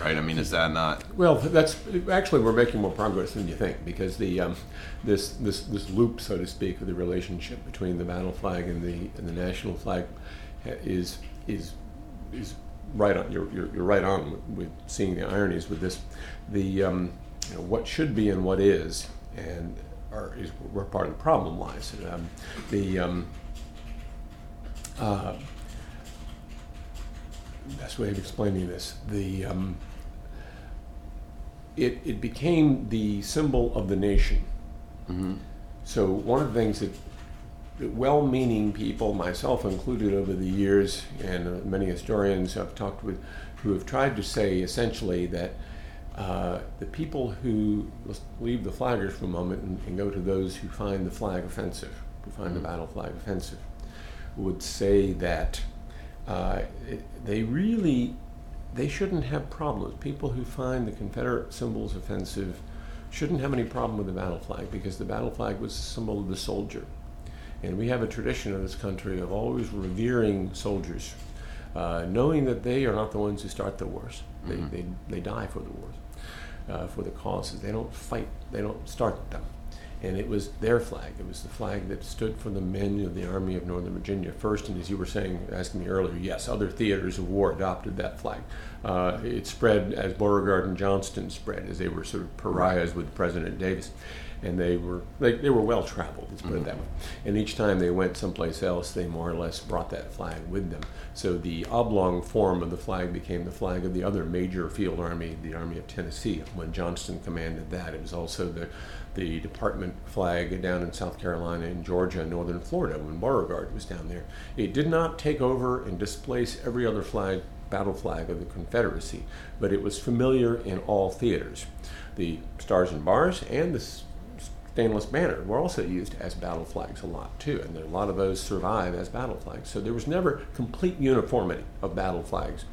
Right? I mean, is that not? Well, that's actually we're making more progress than you think because the um, this this this loop, so to speak, of the relationship between the battle flag and the and the national flag is is is right on. You're, you're, you're right on with seeing the ironies with this. The um, you know, what should be and what is, and are, is where part of the problem lies. Um, the um, uh, best way of explaining this, the um, it, it became the symbol of the nation. So one of the things that, that well-meaning people, myself included, over the years, and uh, many historians I've talked with, who have tried to say essentially that uh, the people who let's leave the flaggers for a moment and, and go to those who find the flag offensive, who find the battle flag offensive, would say that uh, they really they shouldn't have problems. People who find the Confederate symbols offensive shouldn't have any problem with the battle flag because the battle flag was a symbol of the soldier. And we have a tradition in this country of always revering soldiers, uh, knowing that they are not the ones who start the wars. They, they, they die for the wars, uh, for the causes. They don't fight, they don't start them. And it was their flag. It was the flag that stood for the men of the Army of Northern Virginia first. And as you were saying, asking me earlier, yes, other theaters of war adopted that flag. Uh, it spread as Beauregard and Johnston spread, as they were sort of pariahs with President Davis. And they were they, they were well traveled, let's put it that way. And each time they went someplace else, they more or less brought that flag with them. So the oblong form of the flag became the flag of the other major field army, the Army of Tennessee. When Johnston commanded that, it was also the the department flag down in South Carolina and Georgia and northern Florida when Beauregard was down there. It did not take over and displace every other flag, battle flag of the Confederacy, but it was familiar in all theaters. The stars and bars and the stainless banner were also used as battle flags a lot too, and a lot of those survive as battle flags. So there was never complete uniformity of battle flags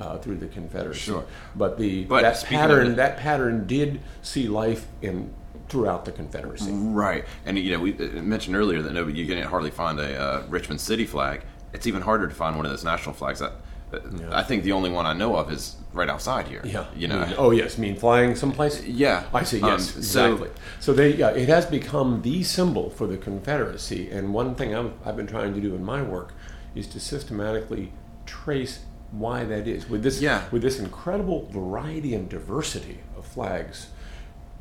uh, through the Confederacy. Sure. But the But that pattern that pattern did see life in throughout the Confederacy. Right, and you know we uh, mentioned earlier that nobody you can hardly find a uh, Richmond City flag. It's even harder to find one of those national flags. I, I think the only one I know of is right outside here. Yeah. you know. Mean- oh yes, mean flying someplace. Yeah. I see. Um, Yes, so- exactly. So, they, yeah, it has become the symbol for the Confederacy. And one thing I'm, I've been trying to do in my work is to systematically trace why that is. With this, Yeah. with this incredible variety and diversity of flags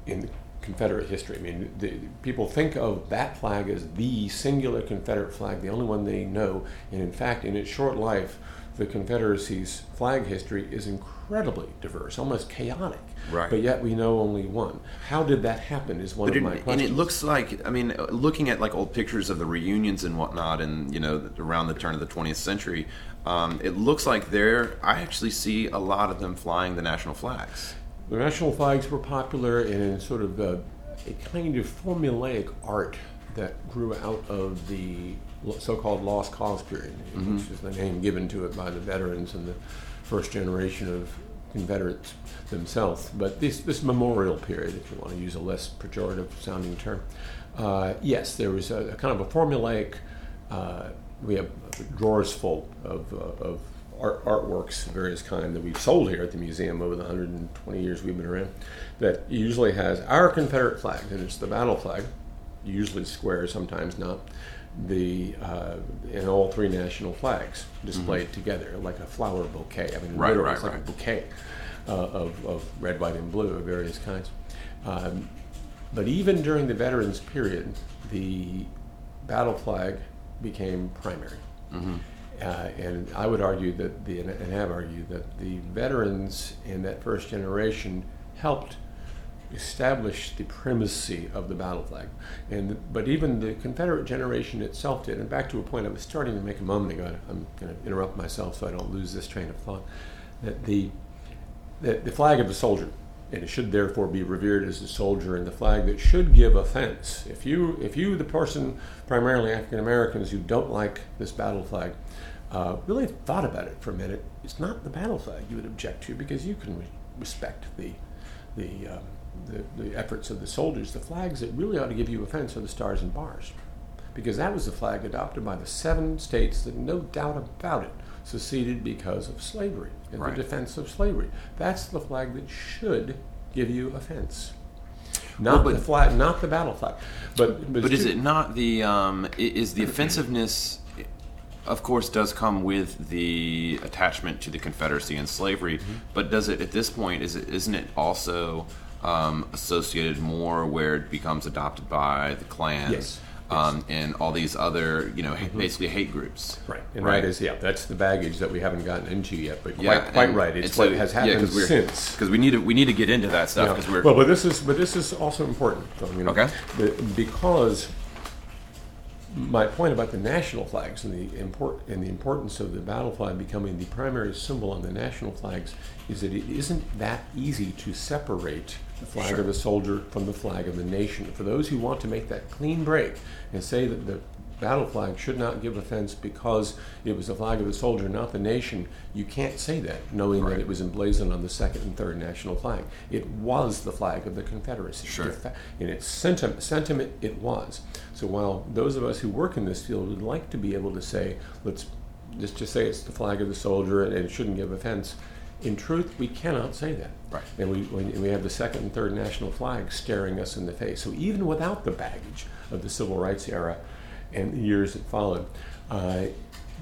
in Confederate history. I mean, the, people think of that flag as the singular Confederate flag, the only one they know. And in fact, in its short life, the Confederacy's flag history is incredibly diverse, almost chaotic. Right. But yet we know only one. How did that happen? Is one But of it, my questions. and it looks like I mean, looking at like old pictures of the reunions and whatnot, and you know, around the turn of the 20th century, um, it looks like there. I actually see a lot of them flying the national flags. The national flags were popular in sort of a, a kind of formulaic art that grew out of the so-called lost cause period, which is the name given to it by the veterans and the first generation of Confederates themselves. But this, this memorial period, if you want to use a less pejorative sounding term, uh, yes, there was a, a kind of a formulaic. Uh, we have drawers full of, uh, of art, artworks of various kind that we've sold here at the museum over the 120 years we've been around. That usually has our Confederate flag, and it's the battle flag, usually square, sometimes not. The uh, and all three national flags displayed together like a flower bouquet. I mean, Right, literally, right, it's like right. a bouquet uh, of, of red, white, and blue of various kinds. Um, but even during the veterans period, the battle flag became primary. Uh, and I would argue that the and have argued that the veterans in that first generation helped establish the primacy of the battle flag. And but even the Confederate generation itself did. And back to a point I was starting to make a moment ago. I'm going to interrupt myself so I don't lose this train of thought. That the the, the flag of the soldier, and it should therefore be revered as the soldier, and the flag that should give offense. If you, if you, the person, primarily African Americans, who don't like this battle flag, uh, really thought about it for a minute, it's not the battle flag you would object to because you can re- respect the, the, um, the, the efforts of the soldiers. The flags that really ought to give you offense are the stars and bars because that was the flag adopted by the seven states that, no doubt about it, seceded because of slavery and Right. the defense of slavery. That's the flag that should give you offense. Not Well, the flag, not the battle flag. But But is it not the um, is the offensiveness? Of course, does come with the attachment to the Confederacy and slavery. Mm-hmm. But does it at this point? Is it isn't it also um, associated more where it becomes adopted by the Klans? Yes. um, and all these other, you know, basically hate groups. Right, and Right. that is yeah, that's the baggage that we haven't gotten into yet. But Yeah, quite, quite right, it's so- what has yeah, happened we're- since. Because we need to we need to get into that stuff Yeah. because we're well, but this is but this is also important. You know, Okay. because my point about the national flags and the import and the importance of the battle flag becoming the primary symbol on the national flags is that it isn't that easy to separate the flag Sure. of the soldier from the flag of the nation. For those who want to make that clean break and say that the battle flag should not give offense because it was the flag of the soldier, not the nation, you can't say that, knowing Right. that it was emblazoned on the second and third national flag. It was the flag of the Confederacy. Sure. In its sentiment, sentiment, it was. So while those of us who work in this field would like to be able to say, let's just, just say it's the flag of the soldier and it shouldn't give offense, in truth, we cannot say that. Right. And we, we have the second and third national flags staring us in the face. So even without the baggage of the civil rights era and the years that followed, uh,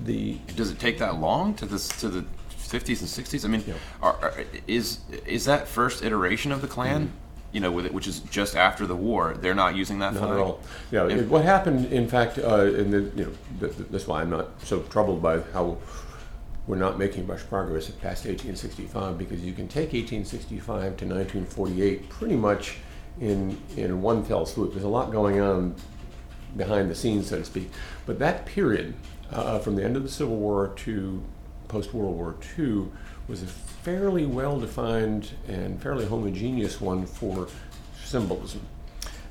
the does it take that long to this to the 50s and 60s? I mean, Yeah. are, are, is is that first iteration of the Klan? You know, with it, which is just after the war, they're not using that Not flag. at all. Yeah, it- what happened, in fact, uh, in the you know, th- th- that's why I'm not so troubled by how we're not making much progress past 1865 because you can take 1865 to 1948 pretty much in in one fell swoop. There's a lot going on behind the scenes, so to speak. But that period, uh, from the end of the Civil War to post World War II, was a fairly well defined and fairly homogeneous one for symbolism.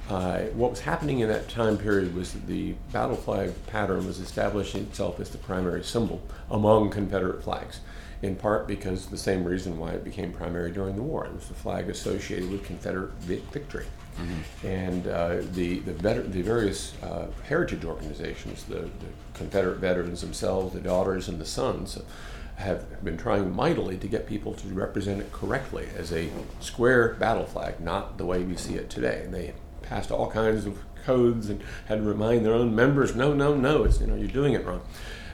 Uh, what was happening in that time period was that the battle flag pattern was establishing itself as the primary symbol among Confederate flags, in part because the same reason why it became primary during the war. It was the flag associated with Confederate vi- victory. And uh, the, the, veter- the various uh, heritage organizations, the, the Confederate veterans themselves, the daughters and the sons, have been trying mightily to get people to represent it correctly as a square battle flag, not the way we see it today. And they passed all kinds of codes and had to remind their own members, no, no, no, it's, you know, you're doing it wrong.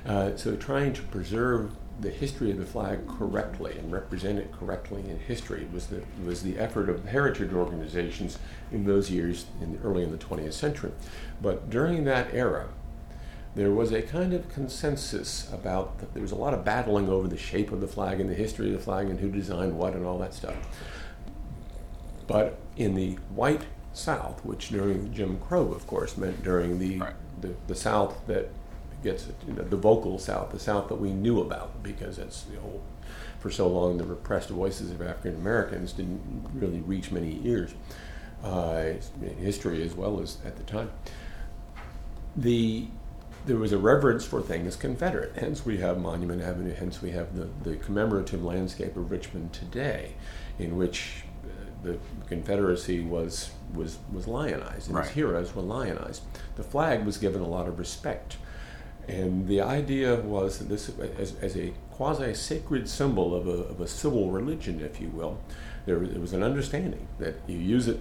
Uh, so trying to preserve the history of the flag correctly and represent it correctly in history was the was the effort of heritage organizations in those years in the early in the 20th century. But during that era, there was a kind of consensus about that there was a lot of battling over the shape of the flag and the history of the flag and who designed what and all that stuff. But in the white South, which during Jim Crow, of course, meant during the Right. the, the South that gets you know, the vocal South, the South that we knew about, because it's the whole for so long the repressed voices of African Americans didn't really reach many ears, uh, in history as well as at the time. The there was a reverence for things Confederate. Hence, we have Monument Avenue. Hence, we have the, the commemorative landscape of Richmond today, in which uh, the Confederacy was was was lionized, and Right. its heroes were lionized. The flag was given a lot of respect, and the idea was that this, as, as a quasi sacred symbol of a, of a civil religion, if you will, there, there was an understanding that you use it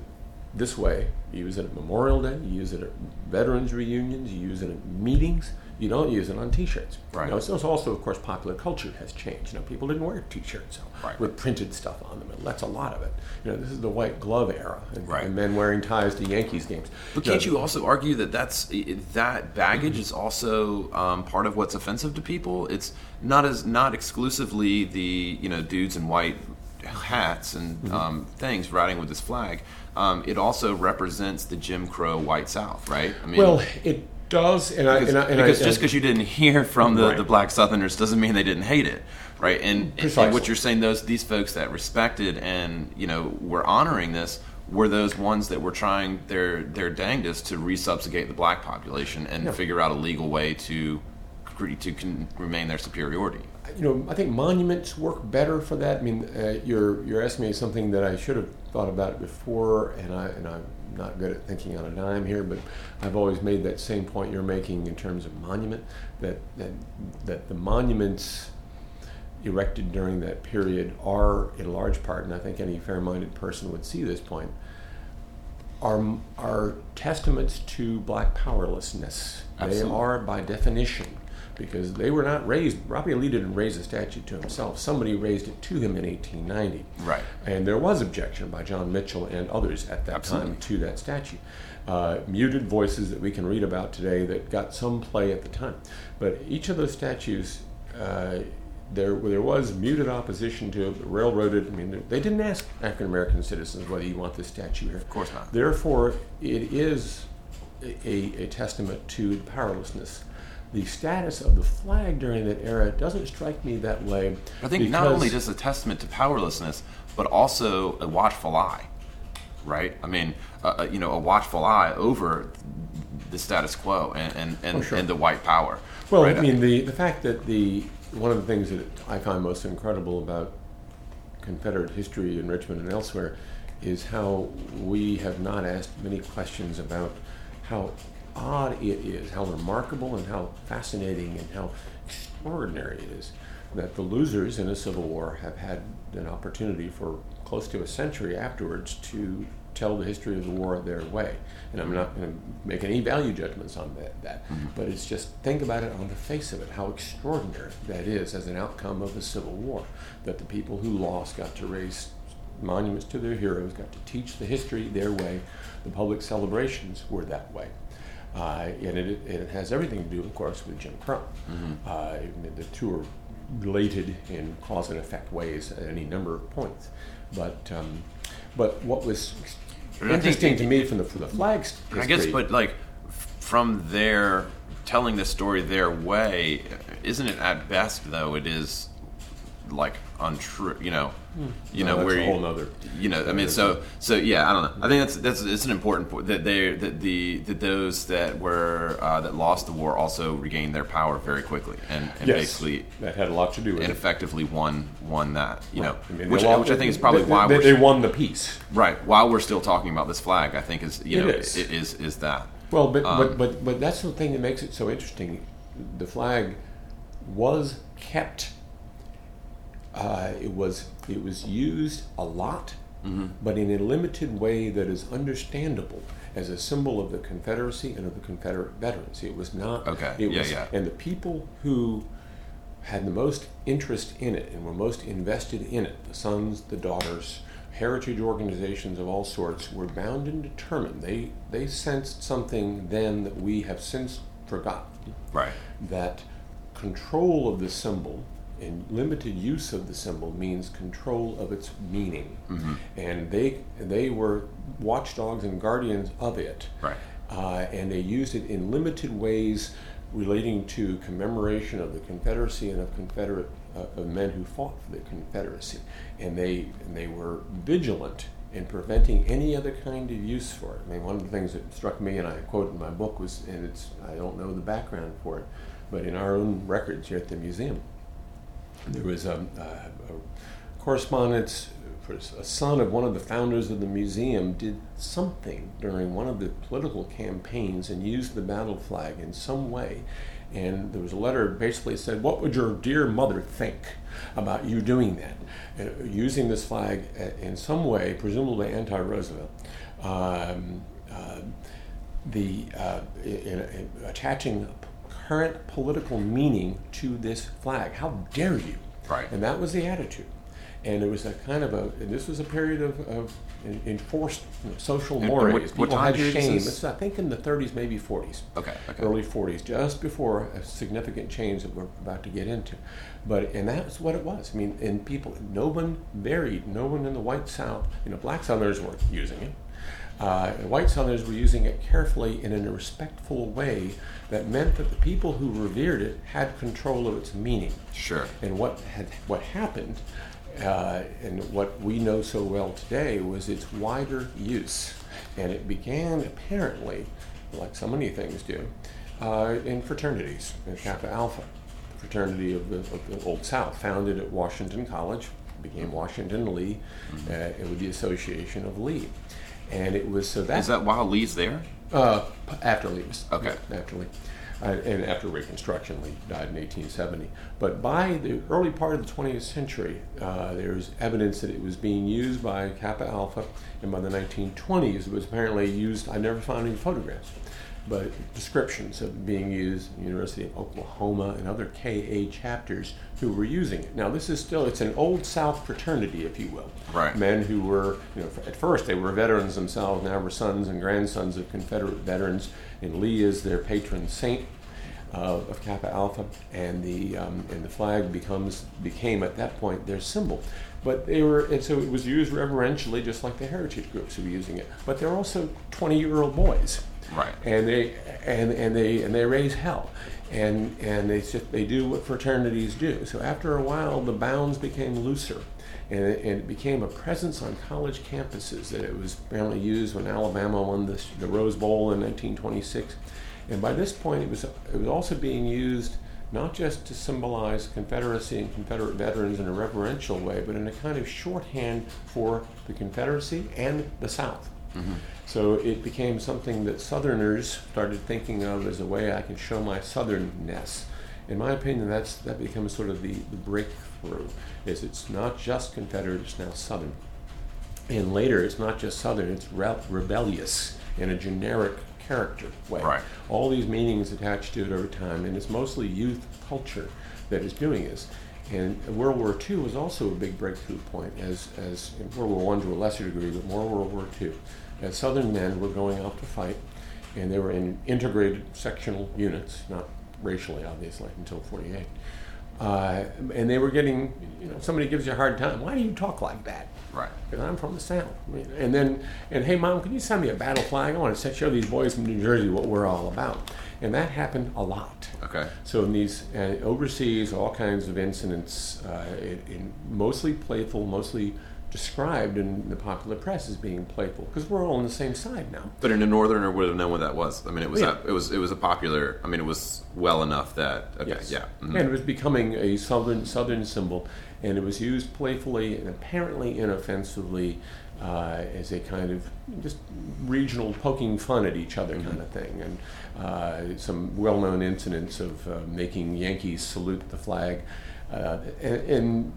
this way. You use it at Memorial Day. You use it at veterans reunions. You use it at meetings. You don't use it on T-shirts. Right. You know, so it's also, of course, popular culture has changed. You know, people didn't wear T-shirts Right. with printed stuff on them, and that's a lot of it. You know, this is the white glove era, and, Right. and men wearing ties to Yankees games. But know, can't you also argue that that's that baggage is also um, part of what's offensive to people? It's not as not exclusively the you know dudes in white hats and Mm-hmm. um, things riding with this flag. Um, it also represents the Jim Crow white South, right? I mean, Well, it does, and I because, and I, and because I, just because you didn't hear from the, Right. the black Southerners doesn't mean they didn't hate it, right? And, and what you're saying, those these folks that respected and you know were honoring this were those ones that were trying their their dangdest to resubjugate the black population and Yeah. figure out a legal way to to con- remain their superiority. you know, I think monuments work better for that. I mean, uh, you're you're asking me something that I should have thought about before, and I and I'm not good at thinking on a dime here, but I've always made that same point you're making in terms of monument that that that the monuments erected during that period are in large part, and I think any fair-minded person would see this point, are are testaments to black powerlessness. They are by definition because they were not raised. Robbie Lee didn't raise the statue to himself. Somebody raised it to him in 1890. Right. And there was objection by John Mitchell and others at that Absolutely. time to that statue. Uh, muted voices that we can read about today that got some play at the time. But each of those statues, uh, there, there was muted opposition to it, railroaded. I mean, they didn't ask African American citizens whether you want this statue here. Of course not. Therefore, it is a, a testament to the powerlessness. The status of the flag during that era doesn't strike me that way. I think not only just a testament to powerlessness, but also a watchful eye, right? I mean, uh, you know, a watchful eye over the status quo and and, and, Oh, sure. and the white power. Well, right? I mean, the, the fact that the one of the things that I find most incredible about Confederate history in Richmond and elsewhere is how we have not asked many questions about how odd it is, how remarkable and how fascinating and how extraordinary it is that the losers in a civil war have had an opportunity for close to a century afterwards to tell the history of the war their way. And I'm not going to make any value judgments on that, that. Mm-hmm. but it's just think about it on the face of it, how extraordinary that is as an outcome of the Civil War, that the people who lost got to raise monuments to their heroes, got to teach the history their way. The public celebrations were that way. Uh, and it, it has everything to do, of course, with Jim Crow. Uh, I mean, the two are related in cause and effect ways at any number of points. But um, but what was But I think interesting to me from the from the flags I guess, but like from their telling the story their way, isn't it at best though? It is like untrue. You know, you No, know Hmm. where you, whole nother- You know, I mean, so so yeah, I don't know. I think that's that's it's an important point that they that the that those that were uh, that lost the war also regained their power very quickly and, and yes, basically that had a lot to do with and it. effectively won won that. You know, I mean, which lost- which I think is probably they, why they, they won the peace. right while we're still talking about this flag. I think is you It know is. it is is that. Well, but, Um, but but but that's the thing that makes it so interesting. The flag was kept. Uh, it was it was used a lot, Mm-hmm. but in a limited way that is understandable as a symbol of the Confederacy and of the Confederate veterans. It was not. Okay, It yeah, was, yeah. And the people who had the most interest in it and were most invested in it, the sons, the daughters, heritage organizations of all sorts, were bound and determined. They they sensed something then that we have since forgotten. Right. That control of the symbol and limited use of the symbol means control of its meaning. And they they were watchdogs and guardians of it Right. uh, and they used it in limited ways relating to commemoration of the Confederacy and of Confederate uh, of men who fought for the Confederacy, and they and they were vigilant in preventing any other kind of use for it. I mean, one of the things that struck me, and I quote in my book, was, and it's I don't know the background for it, but in our own records here at the museum, there was a, a, a correspondence for a son of one of the founders of the museum did something during one of the political campaigns and used the battle flag in some way. And there was a letter basically said what would your dear mother think about you doing that? And using this flag uh, in some way presumably anti-roosevelt um, uh, the uh, in, in attaching current political meaning to this flag. How dare you? Right. And that was the attitude. And it was a kind of a. And this was a period of, of enforced social And- and mores. what- People what time had period is shame. this? I think in the 30s, maybe 40s. Okay, okay. Early 40s, just before a significant change that we're about to get into. But and that's what it was. I mean, and people, no one varied. No one in the white South. You know, black Southerners weren't using it. Uh, white Southerners were using it carefully and in a respectful way that meant that the people who revered it had control of its meaning. Sure. And what had what happened, uh, and what we know so well today, was its wider use, and it began apparently, like so many things do, uh, in fraternities, in Kappa Alpha, the fraternity of the, of the Old South, founded at Washington College, became Washington Lee, Mm-hmm. uh, with the Association of Lee, and it was so that Is that while Lee's there? uh, after Lee was Okay. after Lee, and after Reconstruction, Lee died in 1870. But by the early part of the 20th century, uh, there's evidence that it was being used by Kappa Alpha, and by the 1920s, it was apparently used. I never found any photographs. but descriptions of being used in University of Oklahoma and other KA chapters who were using it. Now this is still it's an old South fraternity, if you will. Right. Men who were you know at first they were veterans themselves, now were sons and grandsons of Confederate veterans, and Lee is their patron saint. Uh, of Kappa Alpha, and the um, and the flag becomes became at that point their symbol. But they were, and so it was used reverentially, just like the heritage groups who were using it. But they're also 20 year old boys. Right. And they, and, and they, and they raise hell. And, and they, just, they do what fraternities do. So after a while, the bounds became looser. And it, and it became a presence on college campuses that it was apparently used when Alabama won the, the Rose Bowl in 1926. And by this point, it was, it was also being used not just to symbolize Confederacy and Confederate veterans in a reverential way, but in a kind of shorthand for the Confederacy and the South. Mm-hmm. So it became something that Southerners started thinking of as a way I can show my Southernness. In my opinion, that's that becomes sort of the, the breakthrough. Is it's not just Confederate, it's now Southern. And later, it's not just Southern; it's re- rebellious in a generic character way. Right. All these meanings attached to it over time, and it's mostly youth culture that is doing this. And World War II was also a big breakthrough point, as, as World War I to a lesser degree, but more World War II. As Southern men were going out to fight, and they were in integrated sectional units, not racially, obviously, until 48. Uh, and they were getting, you know, somebody gives you a hard time. Why do you talk like that? Right. Because I'm from the South. And then, and hey, mom, can you send me a battle flag? I want to show these boys from New Jersey what we're all about. And that happened a lot. Okay. So in these uh, overseas, all kinds of incidents, uh, in, in mostly playful, mostly described in the popular press as being playful because we're all on the same side now. But in a northerner would have known what that was. I mean, it was yeah. a, it was it was a popular. I mean, it was well enough that okay, yes. yeah, mm-hmm. and it was becoming a southern southern symbol, and it was used playfully and apparently inoffensively. Uh, as a kind of just regional poking fun at each other mm-hmm. kind of thing, and uh, some well-known incidents of uh, making Yankees salute the flag, uh, and, and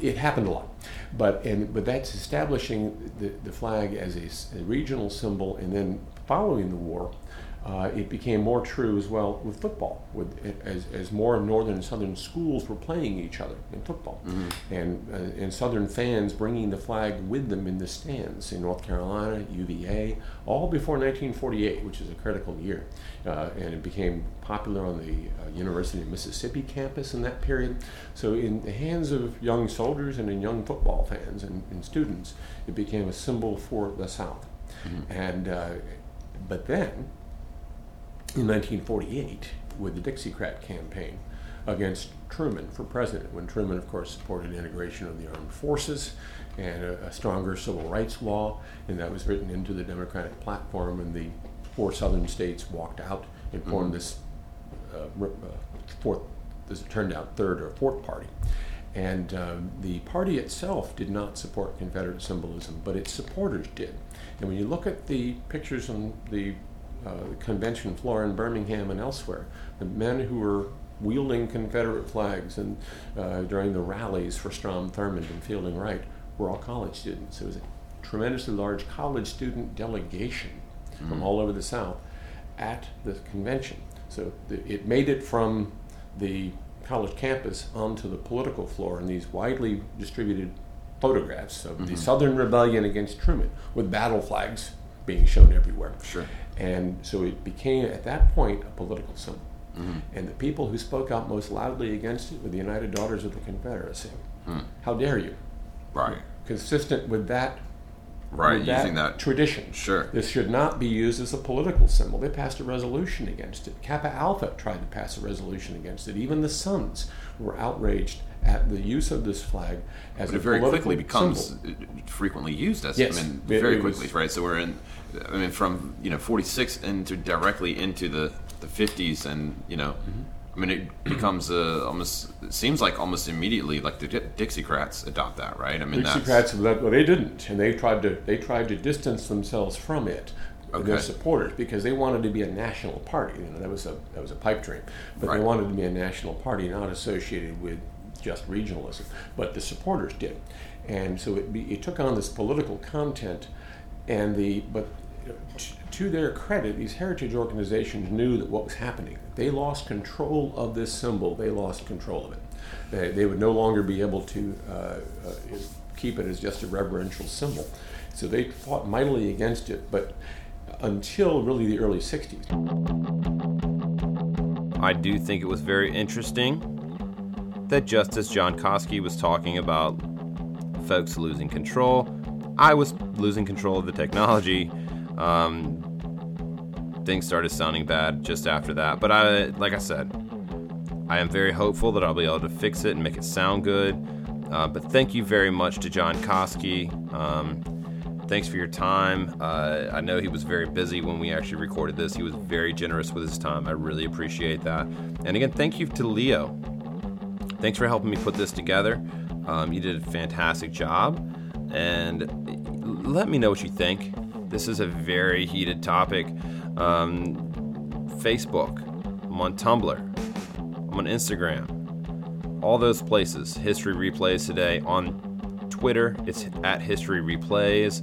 it happened a lot. But and but that's establishing the, the flag as a, a regional symbol, and then following the war, uh, it became more true as well with football, with as, as more northern and southern schools were playing each other in football, mm-hmm. and uh, and southern fans bringing the flag with them in the stands in North Carolina, UVA, all before 1948, which is a critical year, uh, and it became popular on the uh, University of Mississippi campus in that period. So in the hands of young soldiers and in young football fans and, and students, it became a symbol for the South, mm-hmm. and uh, but then in 1948 with the Dixiecrat campaign against Truman for president, when Truman, of course, supported integration of the armed forces and a, a stronger civil rights law, and that was written into the Democratic platform, and the four southern states walked out and formed mm-hmm. this uh, uh, fourth, this turned out third or fourth party. And um, the party itself did not support Confederate symbolism, but its supporters did. And when you look at the pictures on the uh, convention floor in Birmingham and elsewhere. The men who were wielding Confederate flags and uh, during the rallies for Strom Thurmond and Fielding Wright were all college students. It was a tremendously large college student delegation mm-hmm. from all over the South at the convention. So the, it made it from the college campus onto the political floor in these widely distributed photographs of mm-hmm. the Southern Rebellion against Truman with battle flags being shown everywhere. Sure. And so it became, at that point, a political symbol. Mm-hmm. And the people who spoke out most loudly against it were the United Daughters of the Confederacy. Mm. How dare you? Right. Consistent with that. Right, with using that, that tradition. Sure. This should not be used as a political symbol. They passed a resolution against it. Kappa Alpha tried to pass a resolution against it. Even the Sons were outraged at the use of this flag as but it very quickly becomes symbol. frequently used as yes, I mean very it quickly was, right so we're in I mean from you know 46 into directly into the the 50s and you know mm-hmm. I mean it becomes uh, almost it seems like almost immediately like the Dixiecrats adopt that right I mean Dixiecrats well they didn't and they tried to they tried to distance themselves from it okay. their supporters because they wanted to be a national party. You know, that was a that was a pipe dream, but right. they wanted to be a national party, not associated with just regionalism, but the supporters did, and so it, be, it took on this political content, and the but to their credit, these heritage organizations knew that what was happening. They lost control of this symbol. They lost control of it. They, they would no longer be able to uh, uh, keep it as just a reverential symbol. So they fought mightily against it, but until really the early 60s. I do think it was very interesting that Justice John Coski was talking about folks losing control. I was losing control of the technology. Um, things started sounding bad just after that. But I, like I said, I am very hopeful that I'll be able to fix it and make it sound good. Uh, but thank you very much to John Coski. Um, thanks for your time. Uh, I know he was very busy when we actually recorded this. He was very generous with his time. I really appreciate that. And again, thank you to Leo. Thanks for helping me put this together. Um, you did a fantastic job. And let me know what you think. This is a very heated topic. Um, Facebook, I'm on Tumblr, I'm on Instagram, all those places. History Replays today. On Twitter, it's at History Replays.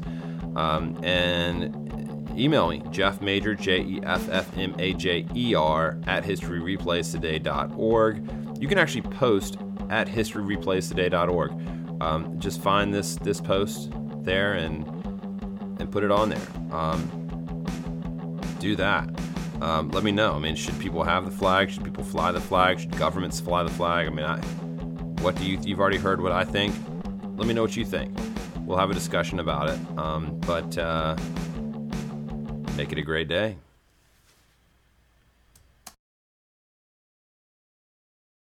Um, and email me, Jeff Majer, J E F F M A J E R, at historyreplaystoday.org. You can actually post at historyreplaystoday.org. Um, just find this this post there and and put it on there. Um, do that. Um, let me know. I mean, should people have the flag? Should people fly the flag? Should governments fly the flag? I mean, I, what do you? You've already heard what I think. Let me know what you think. We'll have a discussion about it. Um, but uh, make it a great day.